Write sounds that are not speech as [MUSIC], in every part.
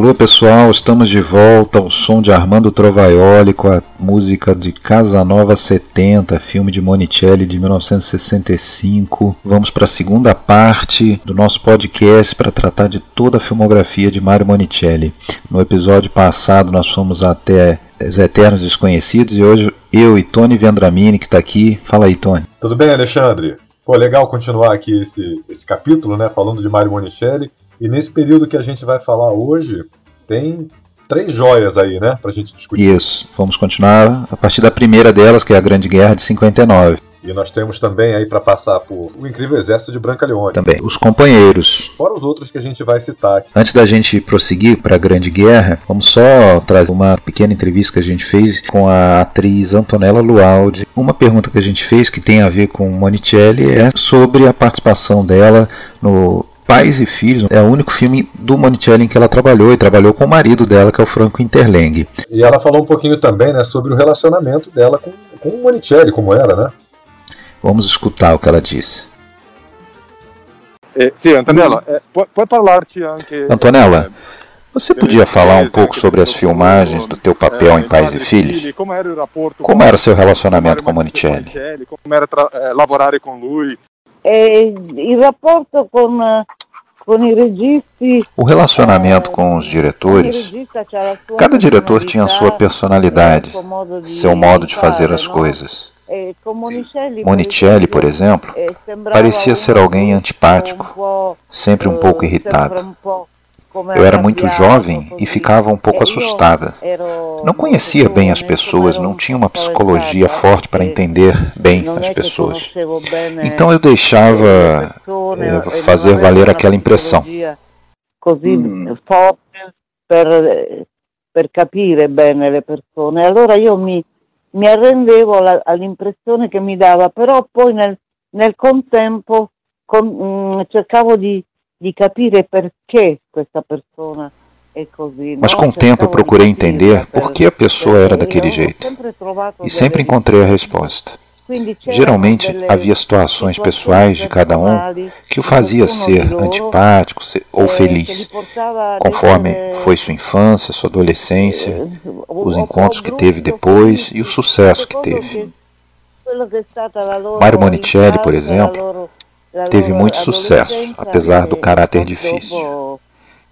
Alô pessoal, estamos de volta ao som de Armando Trovaioli com a música de Casanova 70, filme de Monicelli de 1965. Vamos para a segunda parte do nosso podcast para tratar de toda a filmografia de Mario Monicelli. No episódio passado nós fomos até Os Eternos Desconhecidos e hoje eu e Tony Vendramini que está aqui. Fala aí, Tony. Tudo bem, Alexandre? Pô, legal continuar aqui esse, esse capítulo, né, falando de Mario Monicelli. E nesse período que a gente vai falar hoje, tem três joias aí, né, pra gente discutir. Isso, vamos continuar a partir da primeira delas, que é a Grande Guerra de 59. E nós temos também aí para passar por O Incrível Exército de Brancaleone. Também, os companheiros. Fora os outros que a gente vai citar aqui. Antes da gente prosseguir para a Grande Guerra, vamos só trazer uma pequena entrevista que a gente fez com a atriz Antonella Lualdi. Uma pergunta que a gente fez que tem a ver com Monicelli é sobre a participação dela no Pais e Filhos é o único filme do Monicelli em que ela trabalhou e trabalhou com o marido dela, que é o Franco Interlenghi. E ela falou um pouquinho também né, sobre o relacionamento dela com, com o Monicelli, como era, né? Vamos escutar o que ela disse. Eh, sì, Antonella, eh, puoi, puoi parlarci anche... Antonella, você podia falar um pouco sobre as filmagens do teu papel em Pais e Filhos? Como era o rapporto Como era seu relacionamento com Monicelli? Como era tra- eh, lavorare con lui? E il rapporto con. O relacionamento com os diretores, cada diretor tinha a sua personalidade, seu modo de fazer as no? coisas. Con Monicelli, por exemplo, sembrava parecia ser alguém antipático, sempre um pouco irritado. Eu era muito jovem e ficava um pouco assustada. Não conhecia bem as pessoas, não tinha uma psicologia forte para entender bem as che pessoas. Então eu deixava le persone, eh, non fazer valer aquela impressão. forte per, per capire bene le persone. Allora io mi, mi arrendevo alla- all'impressione che mi dava, però poi nel, nel contempo con- mm, cercavo di, di capire perché questa persona è così. Mas com o tempo eu procurei entender por que a pessoa era daquele jeito. E sempre encontrei a resposta. Geralmente havia situações pessoais de cada um que o fazia ser antipático ou eh, feliz, conforme foi sua infância, sua adolescência, eh, os encontros que teve depois e o sucesso que teve. Mário Monicelli, por exemplo, teve muito sucesso, adolescenza apesar do caráter difícil.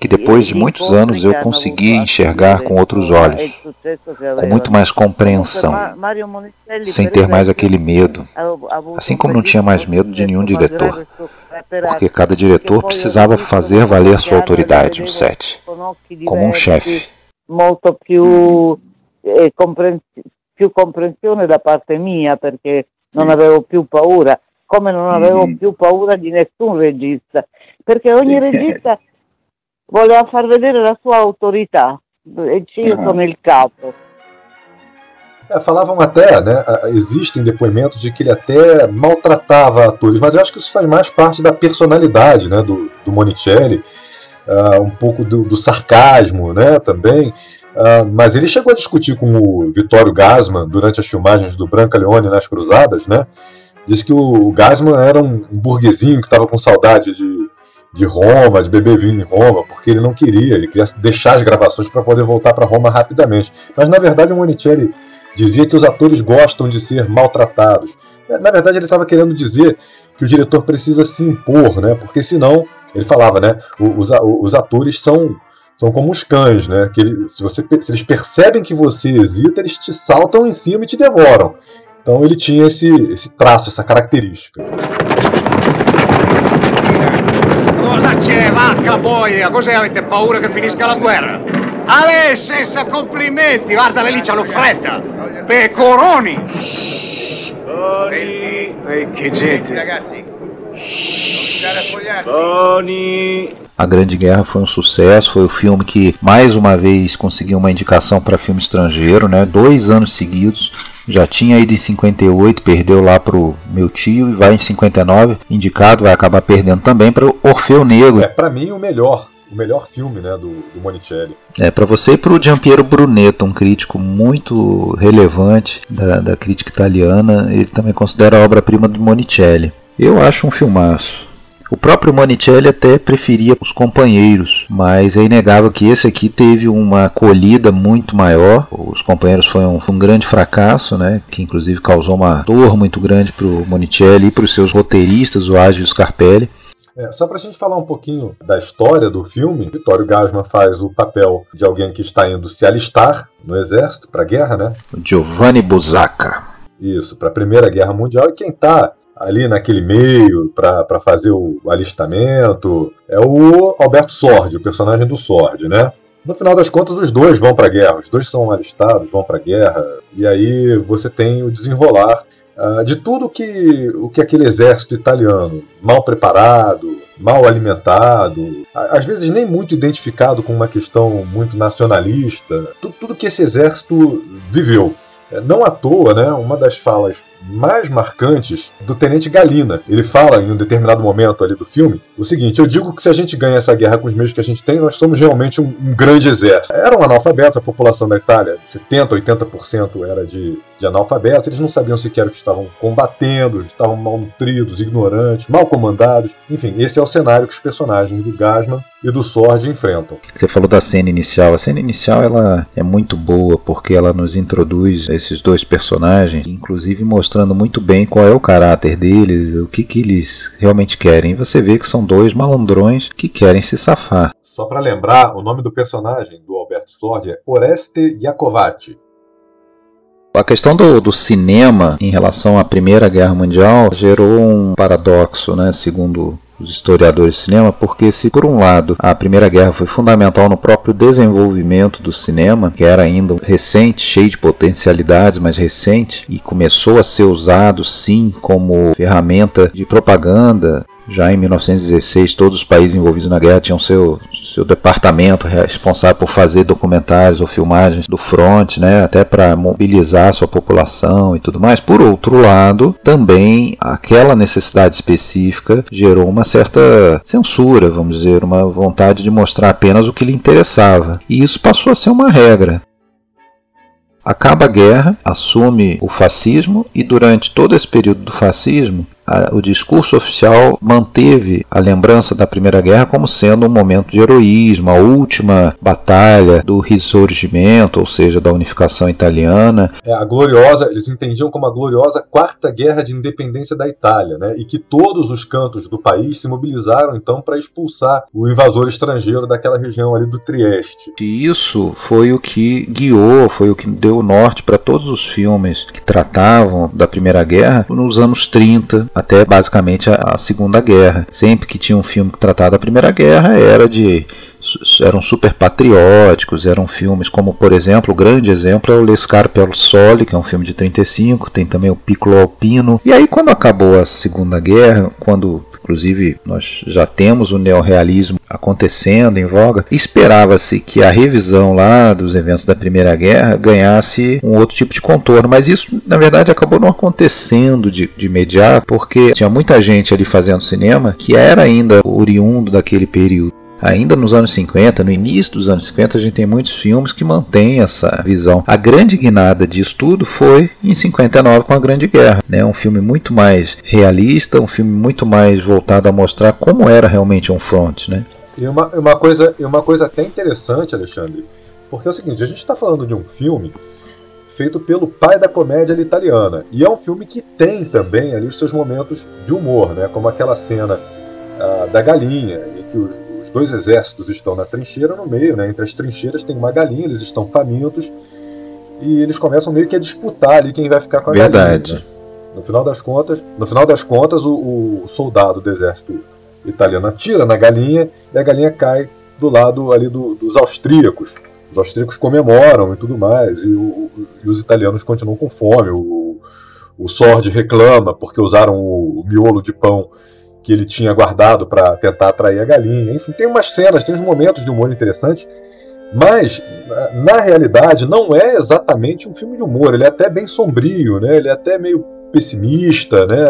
Que depois de muitos anos eu consegui enxergar com outros olhos, che com muito mais compreensão, Mario Monicelli, sem ter mais aquele medo, assim como não tinha mais medo de nenhum diretor, porque cada diretor precisava fazer valer sua autoridade no set, como um chefe. Molto più, eh, più comprensione da parte mia perché non avevo più paura, come non avevo Mm. più paura di nessun regista, perché ogni regista voleva far vedere la sua autorità e io Ah. sono il capo. É, falavam até, né? Existem depoimentos de que ele até maltratava atores, mas eu acho que isso faz mais parte da personalidade né, do, do Monicelli, ah, um pouco do, do sarcasmo né, também. Ah, mas ele chegou a discutir com o Vittorio Gassman durante as filmagens do Branca Leone nas Cruzadas, né? Disse que o, Gassman era um, burguesinho que estava com saudade de, de Roma, de beber vinho em Roma, porque ele não queria, ele queria deixar as gravações para poder voltar para Roma rapidamente. Mas na verdade o Monicelli dizia que os atores gostam de ser maltratados. Na verdade, ele estava querendo dizer que o diretor precisa se impor, né? Porque senão, ele falava, né? Os, os atores são são como os cães, né? Que ele- se, você, se eles percebem que você hesita, eles te saltam em cima e te devoram. Então ele tinha esse, esse traço, essa característica. Cosa c'è, vacca boia? Cos'è avete paura che finisca la guerra? Ale, senza complimenti, guardale lì, c'hanno fretta. Pecoroni! Ehi, ehi, che gente. Ragazzi, cominciare a spogliarsi. A Grande Guerra foi um sucesso, foi o filme que mais uma vez conseguiu uma indicação para filme estrangeiro, né? Dois anos seguidos. Já tinha ido em 58, perdeu lá pro meu tio e vai em 59, indicado, vai acabar perdendo também para Orfeu Negro. É, para mim, o melhor, o melhor filme né, do, do Monicelli. É, para você e para o Giampiero Brunetto, um crítico muito relevante da, da crítica italiana, ele também considera a obra-prima do Monicelli. Eu acho um filmaço. O próprio Monicelli até preferia os companheiros, mas é inegável que esse aqui teve uma acolhida muito maior. Os companheiros foi um, foi um grande fracasso, né, que inclusive causou uma dor muito grande para o Monicelli e para os seus roteiristas, o Ágio e o Scarpelli. É, só para a gente falar um pouquinho da história do filme, Vitório Gasman faz o papel de alguém que está indo se alistar no exército para a guerra, né? Giovanni Buzacca. Isso, para a Primeira Guerra Mundial. E quem está ali naquele meio para fazer o alistamento é o Alberto Sordi, o personagem do Sordi, né? No final das contas, os dois vão para a guerra, os dois são alistados, vão para a guerra, e aí você tem o desenrolar uh, de tudo que, o que aquele exército italiano, mal preparado, mal alimentado, às vezes nem muito identificado com uma questão muito nacionalista, tudo, tudo que esse exército viveu. É, não à toa, né, uma das falas mais marcantes do Tenente Galina. Ele fala em um determinado momento ali do filme o seguinte: Eu digo que se a gente ganha essa guerra com os meios que a gente tem, nós somos realmente um, um grande exército. Eram analfabetos, a população da Itália, 70%, 80% era de, de analfabetos, eles não sabiam sequer o que estavam combatendo, estavam mal nutridos, ignorantes, mal comandados. Enfim, esse é o cenário que os personagens do Gasman e do Sword enfrentam. Você falou da cena inicial. A cena inicial ela é muito boa porque ela nos introduz esses dois personagens, inclusive mostrando muito bem qual é o caráter deles, o que, que eles realmente querem. você vê que são dois malandrões que querem se safar. Só para lembrar, o nome do personagem do Alberto Sordi é Oreste Iacovati. A questão do, do, cinema em relação à Primeira Guerra Mundial gerou um paradoxo, né, segundo os historiadores de cinema, porque se por um lado a Primeira Guerra foi fundamental no próprio desenvolvimento do cinema, que era ainda recente, cheio de potencialidades, mas recente, e começou a ser usado sim como ferramenta de propaganda já em 1916, todos os países envolvidos na guerra tinham seu, seu departamento responsável por fazer documentários ou filmagens do front, né, até para mobilizar sua população e tudo mais. Por outro lado, também aquela necessidade específica gerou uma certa censura, vamos dizer, uma vontade de mostrar apenas o que lhe interessava. E isso passou a ser uma regra. Acaba a guerra, assume o fascismo e durante todo esse período do fascismo o discurso oficial manteve a lembrança da Primeira Guerra como sendo um momento de heroísmo, a última batalha do ressurgimento, ou seja, da unificação italiana. É, a gloriosa, eles entendiam como a gloriosa Quarta Guerra de Independência da Itália, né? e que todos os cantos do país se mobilizaram então para expulsar o invasor estrangeiro daquela região ali do Trieste. E isso foi o que guiou, foi o que deu o norte para todos os filmes que tratavam da Primeira Guerra nos anos 30 até basicamente a, a Segunda Guerra. Sempre que tinha um filme que tratava da Primeira Guerra era de eram super patrióticos, eram filmes como, por exemplo, o grande exemplo é o L'Escarpe al Sole, que é um filme de 35, tem também o Piccolo Alpino. E aí quando acabou a Segunda Guerra, quando inclusive nós já temos o neorrealismo acontecendo em voga, esperava-se que a revisão lá dos eventos da Primeira Guerra ganhasse um outro tipo de contorno, mas isso na verdade acabou não acontecendo de, de imediato, porque tinha muita gente ali fazendo cinema que era ainda oriundo daquele período. Ainda nos anos 50, no início dos anos 50, a gente tem muitos filmes que mantêm essa visão. A grande guinada disso tudo foi em 59 com a Grande Guerra, né? Um filme muito mais realista, um filme muito mais voltado a mostrar como era realmente um front, né? E uma, uma, coisa, uma coisa até interessante, Alexandre, porque é o seguinte, a gente está falando de um filme feito pelo pai da comédia italiana. E é um filme que tem também ali os seus momentos de humor, né? Como aquela cena uh, da galinha, em que os dois exércitos estão na trincheira no meio, né? Entre as trincheiras tem uma galinha, eles estão famintos e eles começam meio que a disputar ali quem vai ficar com a Verdade. galinha. Né? No final das contas, no final das contas, o, o, soldado do exército italiano atira na galinha e a galinha cai do lado ali do, dos austríacos. Os austríacos comemoram e tudo mais e, o, e os italianos continuam com fome. O, o Sword reclama porque usaram o, o miolo de pão que ele tinha guardado para tentar atrair a galinha. Enfim, tem umas cenas, tem uns momentos de humor interessantes, mas na realidade não é exatamente um filme de humor. Ele é até bem sombrio, né? Ele é até meio pessimista, né?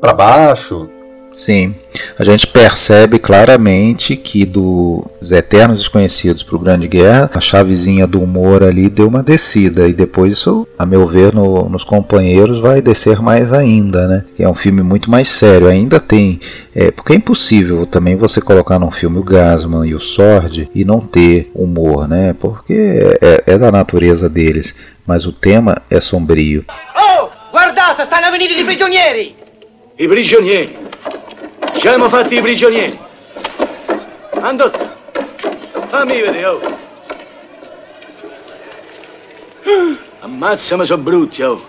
Para baixo. Sim. A gente percebe claramente que dos Eternos Desconhecidos para o Grande Guerra, a chavezinha do humor ali deu uma descida. E depois isso, a meu ver, no, nos companheiros vai descer mais ainda, né? Que é um filme muito mais sério. Ainda tem. É, porque é impossível também você colocar num filme o Gasman e o Sword e não ter humor, né? Porque é, é da natureza deles. Mas o tema é sombrio. Oh, guardate, stanno a venire i prigionieri! I prigionieri? Ci abbiamo fatti i prigionieri. Ando sta? Fammi vedere, oh. Ammazza, ma sono brutti, oh.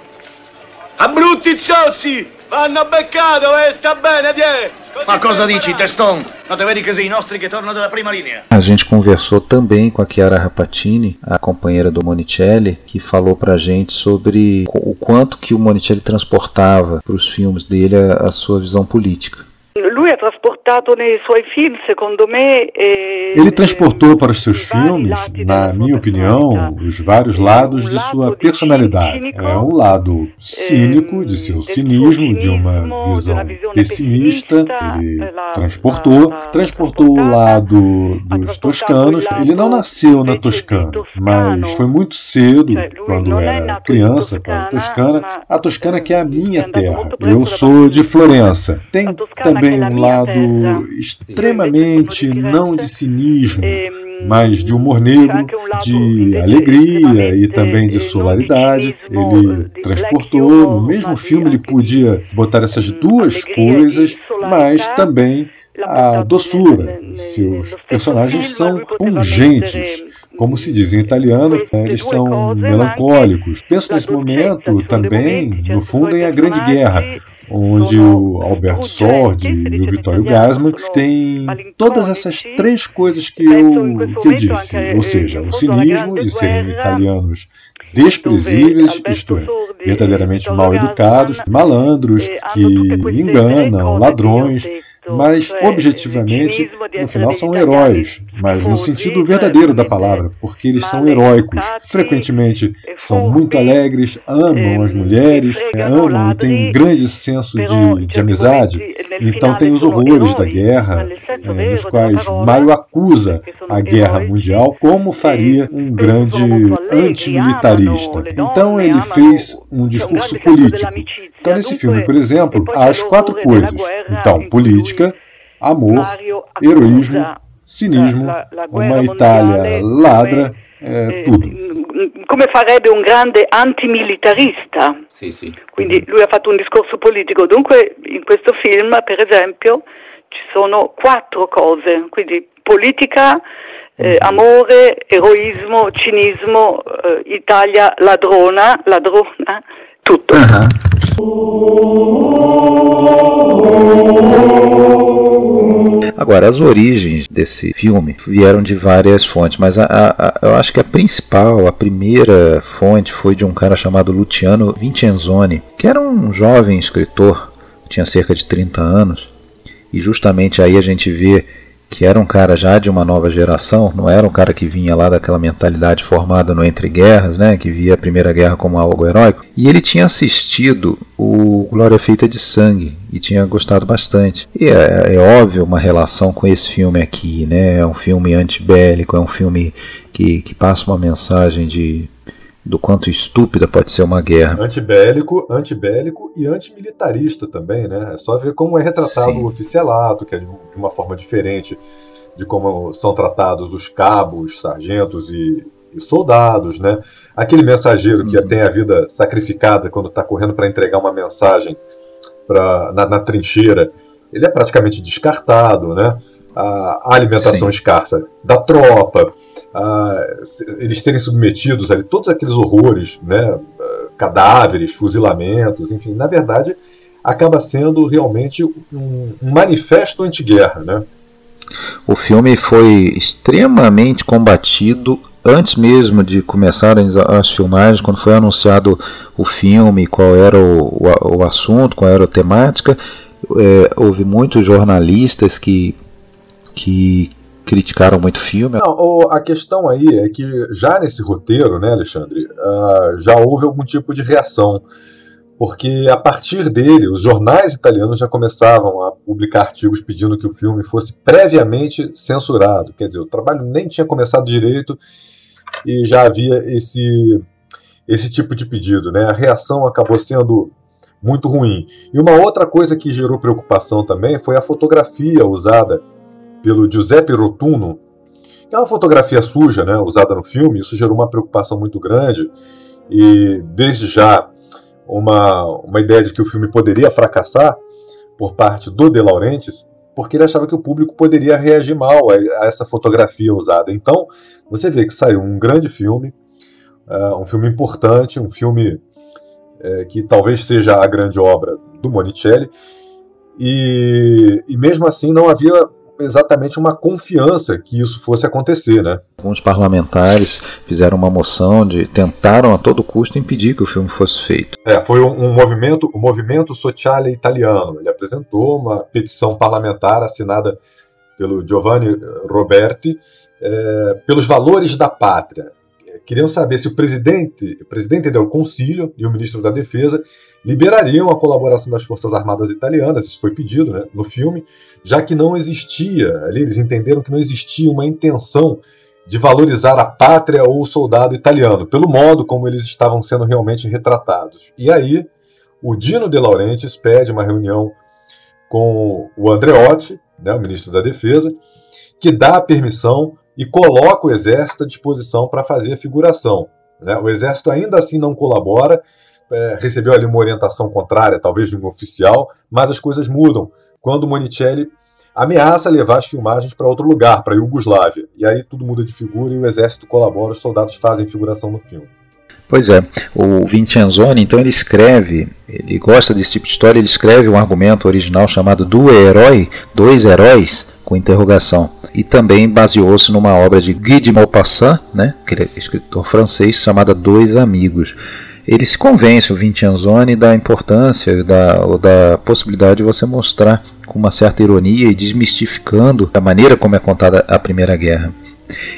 A brutti zozzi! Vanno beccato, eh, sta bene, die! Ma cosa dici, Teston? Vedi che sei i nostri che tornano dalla prima linea? A gente conversou também com a Chiara Rapatini, a companheira do Monicelli, que falou pra gente sobre o quanto que o Monicelli transportava para os filmes dele a, a sua visão política. Lui ha trasportato nei suoi film, secondo me. eh, Ele transportou para os seus filmes, na minha opinião, os vários lados de sua personalidade. É um lado cínico, de seu cinismo, de uma visão pessimista. Ele transportou, transportou o lado dos toscanos. Ele não nasceu na Toscana, mas foi muito cedo, quando era criança, para a Toscana. A Toscana que é a minha terra. Eu sou de Florença. Tem também um lado extremamente não de cinismo, mas de humor negro, de alegria e também de solaridade. Ele transportou, no mesmo filme ele podia botar essas duas coisas, mas também a doçura. Seus personagens são pungentes. Como se diz em italiano, eles são melancólicos. Penso nesse momento também, no fundo, em A Grande Guerra, onde o Alberto Sordi e o Vittorio Gasman têm todas essas três coisas que eu, que eu disse, ou seja, o cinismo de serem italianos desprezíveis, isto é, verdadeiramente mal educados, malandros, que enganam, ladrões, mas objetivamente no final são heróis, mas no sentido verdadeiro da palavra, porque eles são heróicos. Frequentemente são muito alegres, amam as mulheres, amam e têm um grande senso de, de amizade. Então tem os horrores da guerra, eh, nos quais Maio acusa a guerra mundial como faria um grande antimilitarista. Então ele fez um discurso político. Então nesse filme, por exemplo, há as quatro coisas. Então, política, amor, heroísmo, cinismo, uma Itália ladra, é, tudo. Come farebbe un grande antimilitarista. Sì, sì. Quindi lui ha fatto un discorso politico. Dunque in questo film, per esempio, ci sono quattro cose. Quindi politica, eh, amore, eroismo, cinismo, eh, Italia ladrona, ladrona, tutto. Agora, as origens desse filme vieram de várias fontes, mas a, a- eu acho que a principal, a primeira fonte foi de um cara chamado Luciano Vincenzoni, que era um jovem escritor, tinha cerca de 30 anos, e justamente aí a gente vê que era um cara já de uma nova geração, não era um cara que vinha lá daquela mentalidade formada no Entre Guerras, né, que via a Primeira Guerra como algo heróico, e ele tinha assistido o Glória Feita de Sangue e tinha gostado bastante. E é, é óbvio uma relação com esse filme aqui, né, é um filme antibélico, é um filme que, que passa uma mensagem de do quanto estúpida pode ser uma guerra. Antibélico, antibélico e antimilitarista também, né? É só ver como é retratado Sim. o oficialato, que é de uma forma diferente de como são tratados os cabos, sargentos e, e soldados, né? Aquele mensageiro que tem a vida sacrificada quando está correndo para entregar uma mensagem pra, na, na trincheira, ele é praticamente descartado, né? A, a alimentação Sim. escassa da tropa, a- eles serem submetidos a todos aqueles horrores, né? cadáveres, fuzilamentos, enfim, na verdade acaba sendo realmente um, um manifesto anti-guerra, né? O filme foi extremamente combatido antes mesmo de começarem as- as filmagens, quando foi anunciado o filme, qual era o, o, o assunto, qual era a temática. é, houve muitos jornalistas que, que criticaram muito o filme. Não, a questão aí é que já nesse roteiro, né, Alexandre, ah, já houve algum tipo de reação. porque a partir dele, os jornais italianos já começavam a publicar artigos pedindo que o filme fosse previamente censurado. Quer dizer, o trabalho nem tinha começado direito e já havia esse, esse tipo de pedido. Né? A reação acabou sendo muito ruim. E uma outra coisa que gerou preocupação também foi a fotografia usada pelo Giuseppe Rotuno, que é uma fotografia suja, né, usada no filme. Isso gerou uma preocupação muito grande e desde já uma, uma ideia de que o filme poderia fracassar por parte do De Laurentiis, porque ele achava que o público poderia reagir mal a, a essa fotografia usada. Então, você vê que saiu um grande filme, uh, um filme importante, um filme uh, que talvez seja a grande obra do Monicelli, e, e mesmo assim não havia exatamente uma confiança que isso fosse acontecer, né? Alguns parlamentares fizeram uma moção de tentaram a todo custo impedir que o filme fosse feito. É, foi um, um movimento, o um movimento sociale italiano. Ele apresentou uma petição parlamentar assinada pelo Giovanni Roberti é, pelos valores da pátria queriam saber se o presidente, o presidente do Conselho e o ministro da Defesa liberariam a colaboração das Forças Armadas italianas, isso foi pedido né, no filme, já que não existia, ali eles entenderam que não existia uma intenção de valorizar a pátria ou o soldado italiano, pelo modo como eles estavam sendo realmente retratados. E aí, o Dino De Laurentiis pede uma reunião com o Andreotti, né, o ministro da Defesa, que dá a permissão e coloca o exército à disposição para fazer a figuração. Né? O exército ainda assim não colabora, é, recebeu ali uma orientação contrária, talvez de um oficial, mas as coisas mudam quando Monicelli ameaça levar as filmagens para outro lugar, para a Iugoslávia. E aí tudo muda de figura e o exército colabora, os soldados fazem figuração no filme. Pois é, o Vincenzoni, então ele escreve, ele gosta desse tipo de história, ele escreve um argumento original chamado do herói, dois heróis, com interrogação. E também baseou-se numa obra de Guy de Maupassant, né, é escritor francês, chamada Dois Amigos. Ele se convence, o Vincenzoni, da importância da, ou da possibilidade de você mostrar com uma certa ironia e desmistificando a maneira como é contada a Primeira Guerra.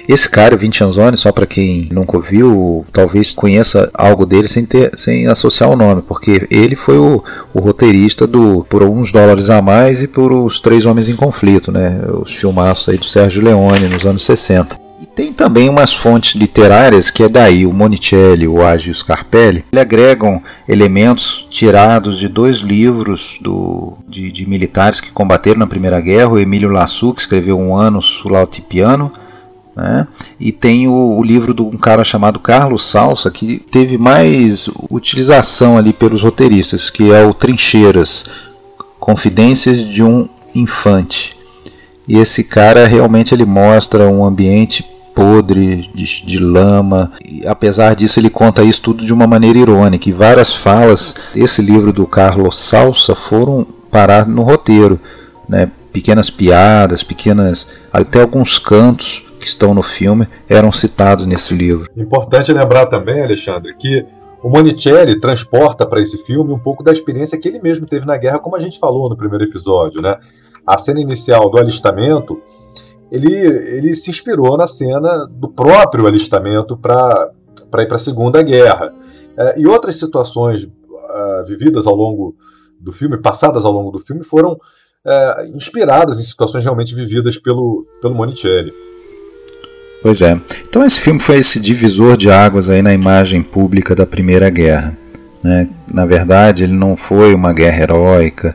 Esse cara, o Vincenzoni, só para quem nunca ouviu, talvez conheça algo dele sem, ter, sem associar o nome, porque ele foi o, o roteirista do Por Alguns Dólares a Mais e por Os Três Homens em Conflito, né? os filmaços aí do Sérgio Leone nos anos 60. E tem também umas fontes literárias que é daí, o Monicelli, o Agi e o Scarpelli, ele agregam elementos tirados de dois livros do, de, de militares que combateram na Primeira Guerra, o Emílio Lassu, que escreveu Um Ano Sulatipiano, né? E tem o, o, livro de um cara chamado Carlos Salsa, que teve mais utilização ali pelos roteiristas, que é o Trincheiras, Confidências de um Infante. E esse cara realmente ele mostra um ambiente podre de, de, lama. E, apesar disso, ele conta isso tudo de uma maneira irônica. E várias falas desse livro do Carlos Salsa foram parar no roteiro. Né? Pequenas piadas, pequenas. até alguns cantos que estão no filme eram citados nesse livro. Importante lembrar também, Alexandre, que o Monicelli transporta para esse filme um pouco da experiência que ele mesmo teve na guerra, como a gente falou no primeiro episódio. Né? A cena inicial do alistamento, ele, ele se inspirou na cena do próprio alistamento para ir para a Segunda Guerra. É, e outras situações uh, vividas ao longo do filme, passadas ao longo do filme, foram uh, inspiradas em situações realmente vividas pelo, pelo Monicelli. Pois é. Então esse filme foi esse divisor de águas aí na imagem pública da Primeira Guerra. Né? Na verdade, ele não foi uma guerra heróica.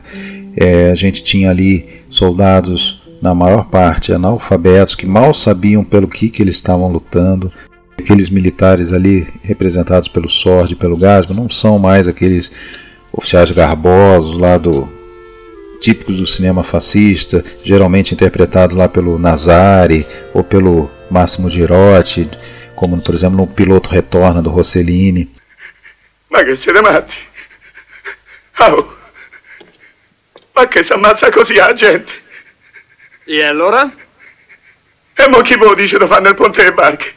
É, a gente tinha ali soldados, na maior parte, analfabetos, que mal sabiam pelo que, que eles estavam lutando. Aqueles militares ali, representados pelo Sword e pelo Gasman, não são mais aqueles oficiais garbosos lá do típicos do cinema fascista, geralmente interpretados lá pelo Nazari ou pelo Massimo Girotti, como por exemplo no Piloto Retorna do Rossellini. Ma che siete matti? Oh. Ma che si ammazza così la gente? E allora? E mo chi voi dice da fare nel ponte dei barche?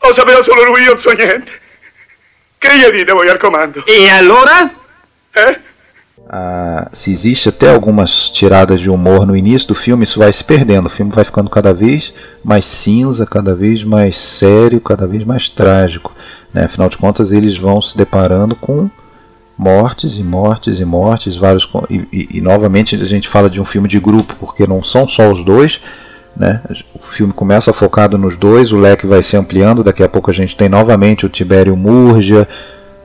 Lo sapeva solo lui, io non so niente. Che gli dite voi al comando? E allora? Eh? Ah, se existe até algumas tiradas de humor no início do filme, isso vai se perdendo. O filme vai ficando cada vez mais cinza, cada vez mais sério, cada vez mais trágico. Né? Afinal de contas, eles vão se deparando com mortes e mortes e mortes, vários e, e, e, novamente a gente fala de um filme de grupo porque não são só os dois, né? O filme começa focado nos dois, o leque vai se ampliando, daqui a pouco a gente tem novamente o Tibério Murgia,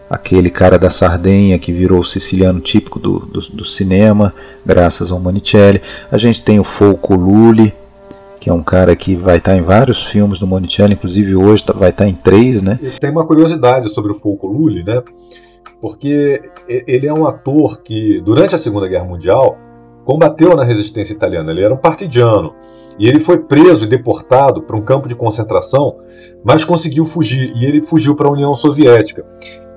aquele cara da Sardenha que virou o siciliano típico do, do, do cinema, graças ao Monicelli. A gente tem o Folco Lully, que é um cara que vai estar em vários filmes do Monicelli, inclusive hoje tá, vai estar em três, né? Tem uma curiosidade sobre o Folco Lully, né? Porque ele é um ator que, durante a Segunda Guerra Mundial, combateu na resistência italiana. Ele era um partidiano. E ele foi preso e deportado para um campo de concentração, mas conseguiu fugir. E ele fugiu para a União Soviética.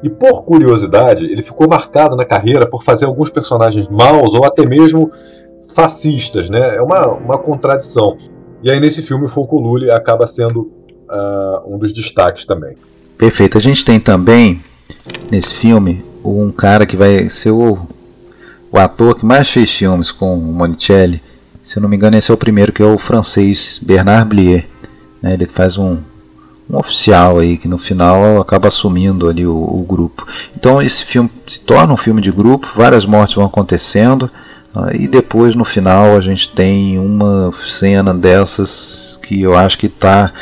E por curiosidade, ele ficou marcado na carreira por fazer alguns personagens maus ou até mesmo fascistas, né? É uma, uma contradição. E aí nesse filme o Folcolule acaba sendo uh, um dos destaques também. Perfeito. A gente tem também nesse filme um cara que vai ser o, o ator que mais fez filmes com o Monicelli. Se eu não me engano, esse é o primeiro, que é o francês Bernard Blier. Né? Ele faz um, um oficial aí que no final acaba assumindo ali o, o, grupo. Então esse filme se torna um filme de grupo, várias mortes vão acontecendo uh, e depois no final a gente tem uma cena dessas que eu acho que está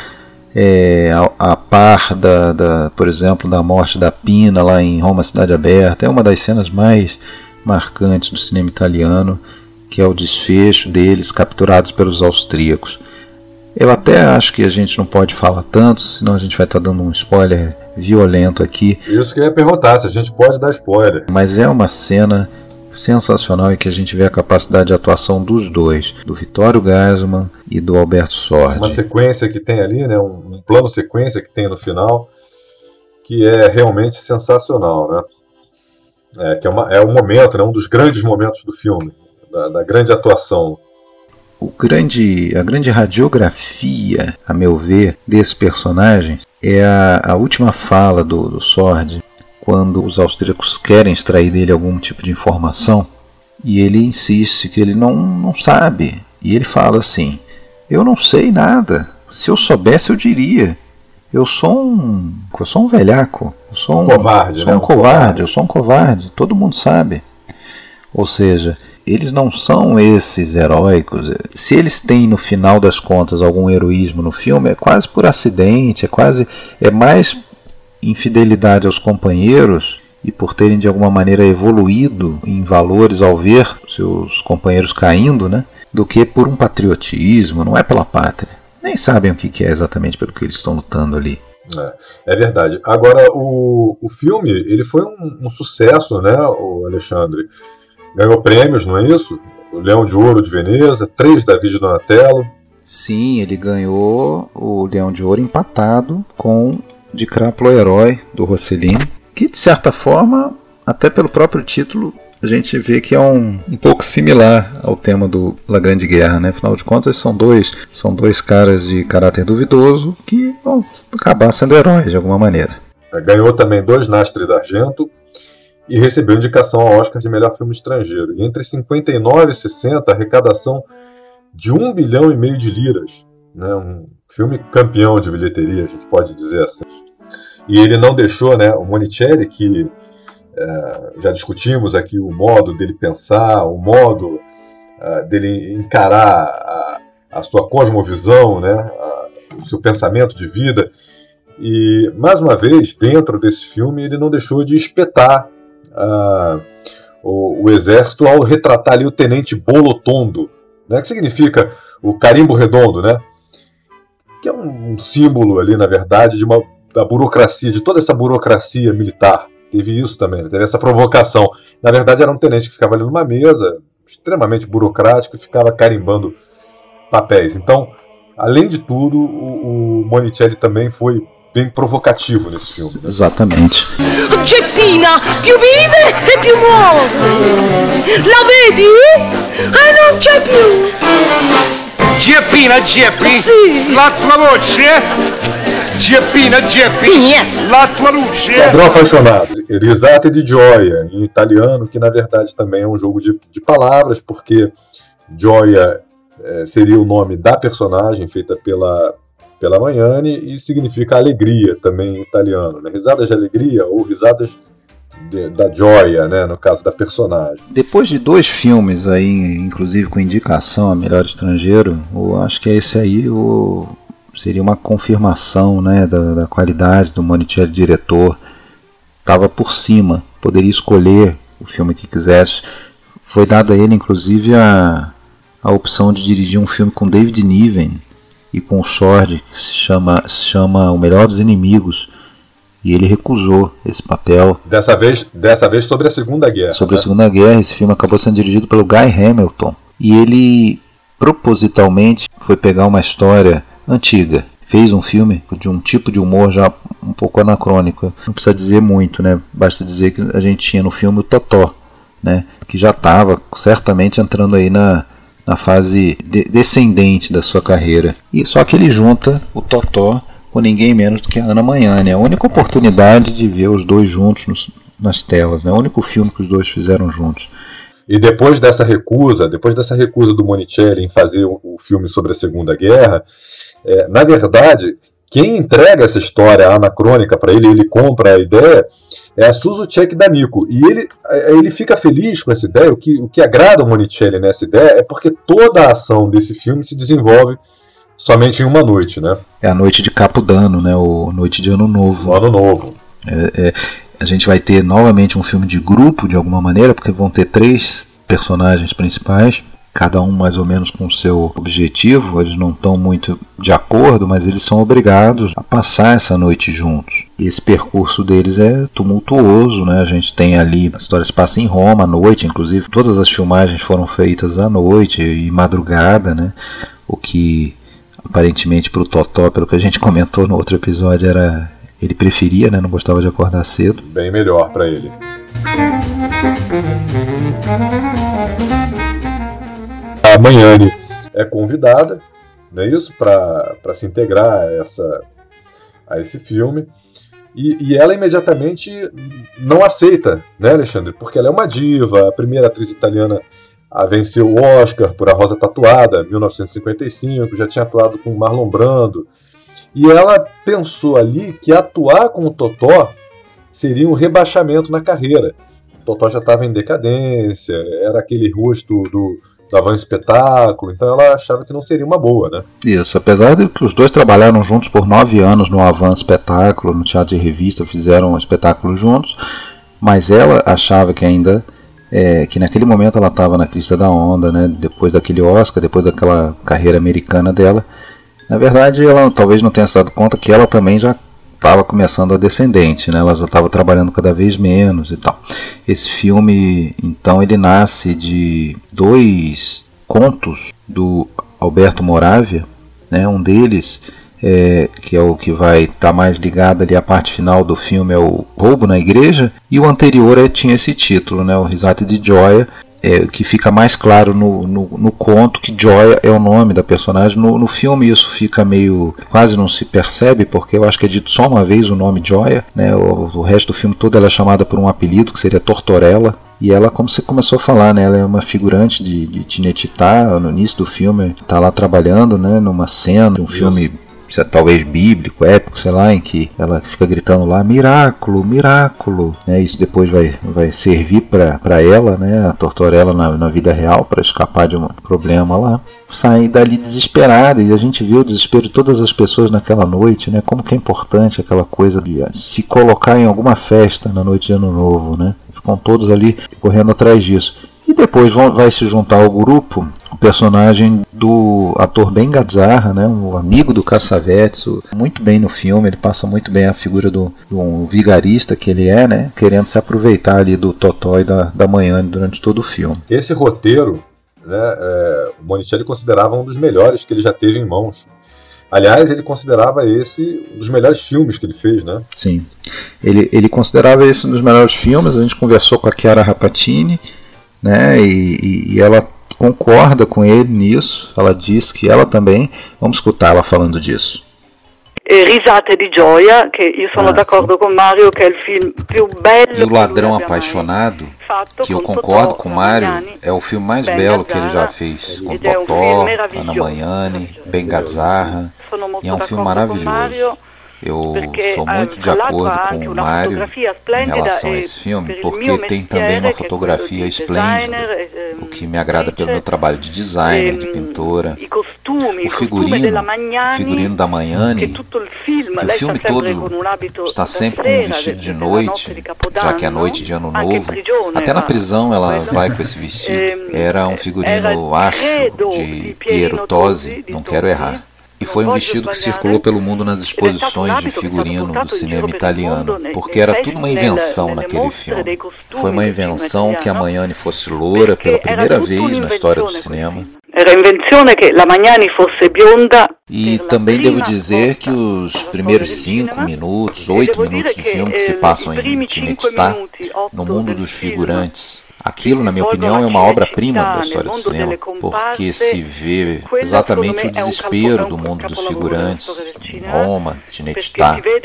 é, a, a, par da, da, por exemplo, da morte da Pina lá em Roma Cidade Aberta. É uma das cenas mais marcantes do cinema italiano, que é o desfecho deles capturados pelos austríacos. Eu até acho que a gente não pode falar tanto, senão a gente vai estar tá dando um spoiler violento aqui. Isso que eu ia perguntar, se a gente pode dar spoiler. Mas é uma cena sensacional e que a gente vê a capacidade de atuação dos dois, do Vitório Gaisman e do Alberto Sordi. Uma sequência que tem ali, né, um, um plano sequência que tem no final, que é realmente sensacional, né? É, que é, uma, é um momento, né, um dos grandes momentos do filme, da, da grande atuação o grande, a grande radiografia, a meu ver, desse personagem é a, a última fala do, do Sword, quando os austríacos querem extrair dele algum tipo de informação e ele insiste que ele não, não sabe. E ele fala assim: Eu não sei nada. Se eu soubesse, eu diria. Eu sou um. Eu sou um velhaco. Eu sou um, um covarde, sou né? um covarde, eu sou um covarde. Todo mundo sabe. Ou seja, eles não são esses heróicos. Se eles têm no final das contas algum heroísmo no filme, é quase por acidente, é quase é mais infidelidade aos companheiros e por terem de alguma maneira evoluído em valores ao ver seus companheiros caindo, né, do que por um patriotismo, não é pela pátria. Nem sabem o que é exatamente pelo que eles estão lutando ali. É, é verdade. Agora, o, o filme ele foi um, um sucesso, né, o Alexandre? Ganhou prêmios, não é isso? O Leão de Ouro de Veneza, três David Donatello. Sim, ele ganhou o Leão de Ouro empatado com De Crápula Herói, do Rossellini, que de certa forma, até pelo próprio título, a gente vê que é um, um pouco similar ao tema do La Grande Guerra, né? Afinal de contas, são dois, são dois caras de caráter duvidoso que vão acabar sendo heróis de alguma maneira. Ganhou também dois Nastre d'Argento, e recebeu indicação ao Oscar de melhor filme estrangeiro. E entre 59 e 60, arrecadação de um bilhão e meio de liras. Né? Um filme campeão de bilheteria, a gente pode dizer assim. E ele não deixou, né, o Monicelli, que é, já discutimos aqui o modo dele pensar, o modo é, dele encarar a, a, sua cosmovisão, né, a, o seu pensamento de vida. E, mais uma vez, dentro desse filme, ele não deixou de espetar o, o, exército ao retratar ali o tenente Bolotondo, né, que significa o carimbo redondo, né, que é um, um símbolo ali, na verdade, de uma, da burocracia, de toda essa burocracia militar. Teve isso também, né, teve essa provocação. Na verdade, era um tenente que ficava ali numa mesa, extremamente burocrático, e ficava carimbando papéis. Então, além de tudo, o, o Monicelli também foi bem provocativo nesse filme. Né? Exatamente. Geppina più vive e più muove. La vedi? E non c'è più. Geppina, Geppi? Sì. La tua voce? Geppina, Geppi? Yes. La tua luce? Padrão apaixonado. Risate di Gioia, em italiano, que na verdade também é um jogo de, de palavras, porque Gioia é, seria o nome da personagem feita pela pela Manhane e significa alegria também em italiano. Né? Risadas de alegria ou risadas de, da joia, né, no caso da personagem. Depois de dois filmes aí, inclusive com indicação a melhor estrangeiro, eu acho que esse aí o, seria uma confirmação né, da, da qualidade do Monicelli diretor. Estava por cima, poderia escolher o filme que quisesse. Foi dada a ele, inclusive, a, a opção de dirigir um filme com David Niven e com o Sword, que se chama, se chama O Melhor dos Inimigos e ele recusou esse papel. Dessa vez, dessa vez sobre a Segunda Guerra. Sobre né? a Segunda Guerra, esse filme acabou sendo dirigido pelo Guy Hamilton. E ele propositalmente foi pegar uma história antiga. Fez um filme de um tipo de humor já um pouco anacrônico. Não precisa dizer muito, né? Basta dizer que a gente tinha no filme o Totó, né? Que já estava certamente entrando aí na, na fase de, descendente da sua carreira. E só que ele junta o Totó com ninguém menos do que a Ana Manhane. A única oportunidade de ver os dois juntos nos, nas telas, né? o único filme que os dois fizeram juntos. E depois dessa recusa, depois dessa recusa do Monicelli em fazer o, o filme sobre a Segunda Guerra, é, na verdade, quem entrega essa história anacrônica para ele, ele compra a ideia, é a Suzuchek D'Amico. E ele, ele fica feliz com essa ideia. O que, o que agrada o Monicelli nessa ideia é porque toda a ação desse filme se desenvolve somente em uma noite, né? É a noite de Capudano, né? O noite de Ano Novo. O ano Novo. É, é, a gente vai ter novamente um filme de grupo, de alguma maneira, porque vão ter três personagens principais, cada um mais ou menos com o seu objetivo. Eles não estão muito de acordo, mas eles são obrigados a passar essa noite juntos. Esse percurso deles é tumultuoso, né? A gente tem ali, a história se passa em Roma à noite, inclusive todas as filmagens foram feitas à noite e madrugada, né? O que aparentemente para o Totó, pelo que a gente [LAUGHS] comentou no outro episódio, era ele preferia, né? Não gostava de acordar cedo. Bem melhor para ele. A Manhane é convidada, não é isso, para se integrar a, essa, a esse filme. E, e, ela imediatamente não aceita, né, Alexandre? Porque ela é uma diva, a primeira atriz italiana a vencer o Oscar por A Rosa Tatuada, 1955, já tinha atuado com Marlon Brando. E ela pensou ali que atuar com o Totó seria um rebaixamento na carreira. O Totó já estava em decadência, era aquele rosto do, Avan Espetáculo, então ela achava que não seria uma boa, né? Isso, apesar de que os dois trabalharam juntos por nove anos no Avan Espetáculo, no teatro de revista, fizeram um espetáculo juntos, mas ela achava que ainda é, que naquele momento ela estava na crista da onda, né? Depois daquele Oscar, depois daquela carreira americana dela. Na verdade, ela talvez não tenha se dado conta que ela também já estava começando a descendente, né? Ela já estava trabalhando cada vez menos e tal. Esse filme, então, ele nasce de dois contos do Alberto Moravia, né? Um deles é, que é o que vai estar tá mais ligado ali à parte final do filme, é o roubo na igreja, e o anterior é, tinha esse título, né, o Risate de Joia, é, que fica mais claro no, no, no, conto que Joia é o nome da personagem. No, no, filme isso fica meio. quase não se percebe, porque eu acho que é dito só uma vez o nome Joia. Né? O, o resto do filme todo ela é chamada por um apelido que seria Tortorella. E ela, como você começou a falar, né, ela é uma figurante de, de Tinetitá, no início do filme, está lá trabalhando né, numa cena, um filme é talvez bíblico, épico, sei lá, em que ela fica gritando lá, miraculo, miraculo, né? Isso depois vai, vai servir para ela, né? A Tortorella na, na vida real para escapar de um problema lá. Sai dali desesperada e a gente vê o desespero de todas as pessoas naquela noite, né? Como que é importante aquela coisa de se colocar em alguma festa na noite de Ano Novo, né? Ficam todos ali correndo atrás disso. E depois vão, vai se juntar ao grupo o personagem do ator Ben Gazzara, né, um amigo do Cassavetes, muito bem no filme, ele passa muito bem a figura do, do um vigarista que ele é, né, querendo se aproveitar ali do Totó e da, da manhã durante todo o filme. Esse roteiro, né, é, o Monicelli considerava um dos melhores que ele já teve em mãos. Aliás, ele considerava esse um dos melhores filmes que ele fez, né? Sim. Ele, ele considerava esse um dos melhores filmes. A gente conversou com a Chiara Rapatini, né? E, e, ela concorda com ele nisso. Ela diz que ela também. Vamos escutar ela falando disso. Risate di gioia, che io sono ah, d'accordo sì. con Mario che è il film più bello. E o Ladrão Apaixonado, que eu concordo com o Mario, é o filme mais belo que ele já fez. Com Totó, Ana Manhani, Ben Gazzarra. E é um filme maravilhoso. Eu sou eh, muito de acordo com o Mário em relação a esse filme, porque tem também uma fotografia di esplêndida, eh, o que me agrada pelo meu trabalho de designer, de pintora. i costumi, O figurino, o figurino da Magnani, film, que o filme todo está sempre com um vestido de- noite, já que é noite de Ano Novo. Até na prisão ela vai com esse vestido. [LAUGHS] Ehm, Era um era figurino, acho, de Piero Tosi, não quero errar. E foi um vestido que circulou pelo mundo nas un exposições de figurino do cinema italiano, nei- porque era tudo uma invenção nelle naquele filme. Foi uma invenção que a Magnani fosse loura pela primeira vez na história do cinema. Era invenzione che la Magnani fosse bionda E também devo dizer que os primeiros cinco minutos, oito minutos de filme que se eh, passam em Tinetitá, no mundo dos figurantes, aquilo, na minha opinião, é uma obra-prima da Cinecittà, história do mondo cinema, porque se vê quello, exatamente secondo o desespero capo- do mundo dos figurantes Roma,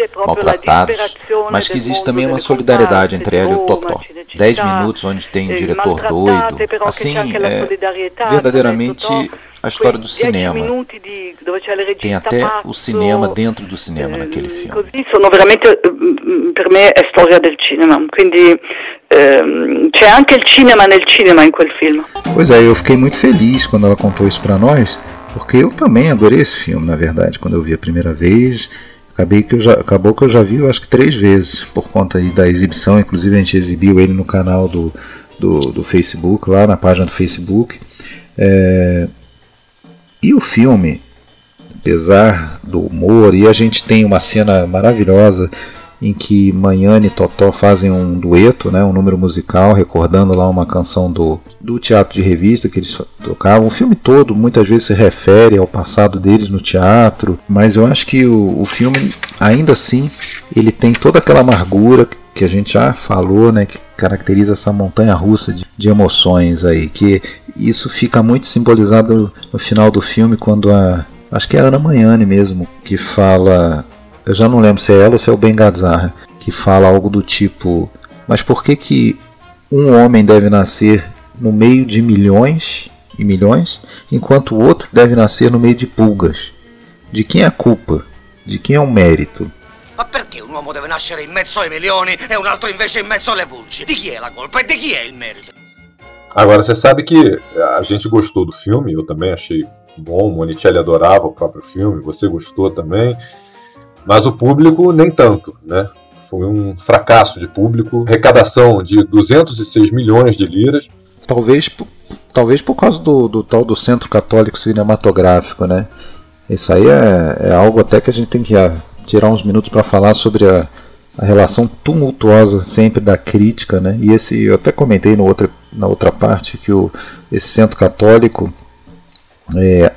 proprio la maltratados, mas que del existe também uma solidariedade entre ela e o Totó. Cinecittà, Dez minutos onde tem eh, diretor doido, assim, é verdadeiramente a história do cinema. Tem até o cinema dentro do cinema ehm, naquele filme. Così sono veramente, mm, per me è storia del cinema, quindi ehm, c'è anche il cinema nel cinema in quel film. Pois é, eu fiquei muito feliz quando ela contou isso pra nós, porque eu também adorei esse filme, na verdade, quando eu vi a primeira vez. Acabei que eu já, acabou que eu já vi, eu acho que três vezes, por conta da exibição. Inclusive a gente exibiu ele no canal do, do, do Facebook, lá na página do Facebook. É, e o filme, apesar do humor, e a gente tem uma cena maravilhosa em que Manhane e Totó fazem um dueto, né, um número musical, recordando lá uma canção do, do teatro de revista que eles tocavam. O filme todo muitas vezes se refere ao passado deles no teatro, mas eu acho que o, o filme, ainda assim, ele tem toda aquela amargura que a gente já falou, né, que caracteriza essa montanha russa de, de emoções aí, que isso fica muito simbolizado no final do filme quando a acho que é a Ana Manhane mesmo que fala eu já não lembro se é ela ou se é o Ben Gazzar, que fala algo do tipo: Mas por que, que um homem deve nascer no meio de milhões e milhões, enquanto o outro deve nascer no meio de pulgas? De quem é a culpa? De quem é o mérito? Ma perché un uomo deve nascere in mezzo ai milioni e un altro invece in mezzo alle pulci? Di chi è la colpa e di chi è il merito? Agora, você sabe que a gente gostou do filme, eu também achei bom, Monicelli adorava o próprio filme, você gostou também, mas o público nem tanto, né? Foi um fracasso de público, arrecadação de 206 milhões de liras. Talvez, talvez por causa do, do tal do Centro Católico Cinematográfico, né? Isso aí é, é algo até que a gente tem que ah, tirar uns minutos para falar sobre a, a relação tumultuosa sempre da crítica, né? E esse eu até comentei no outra, na outra parte que o, esse centro católico é,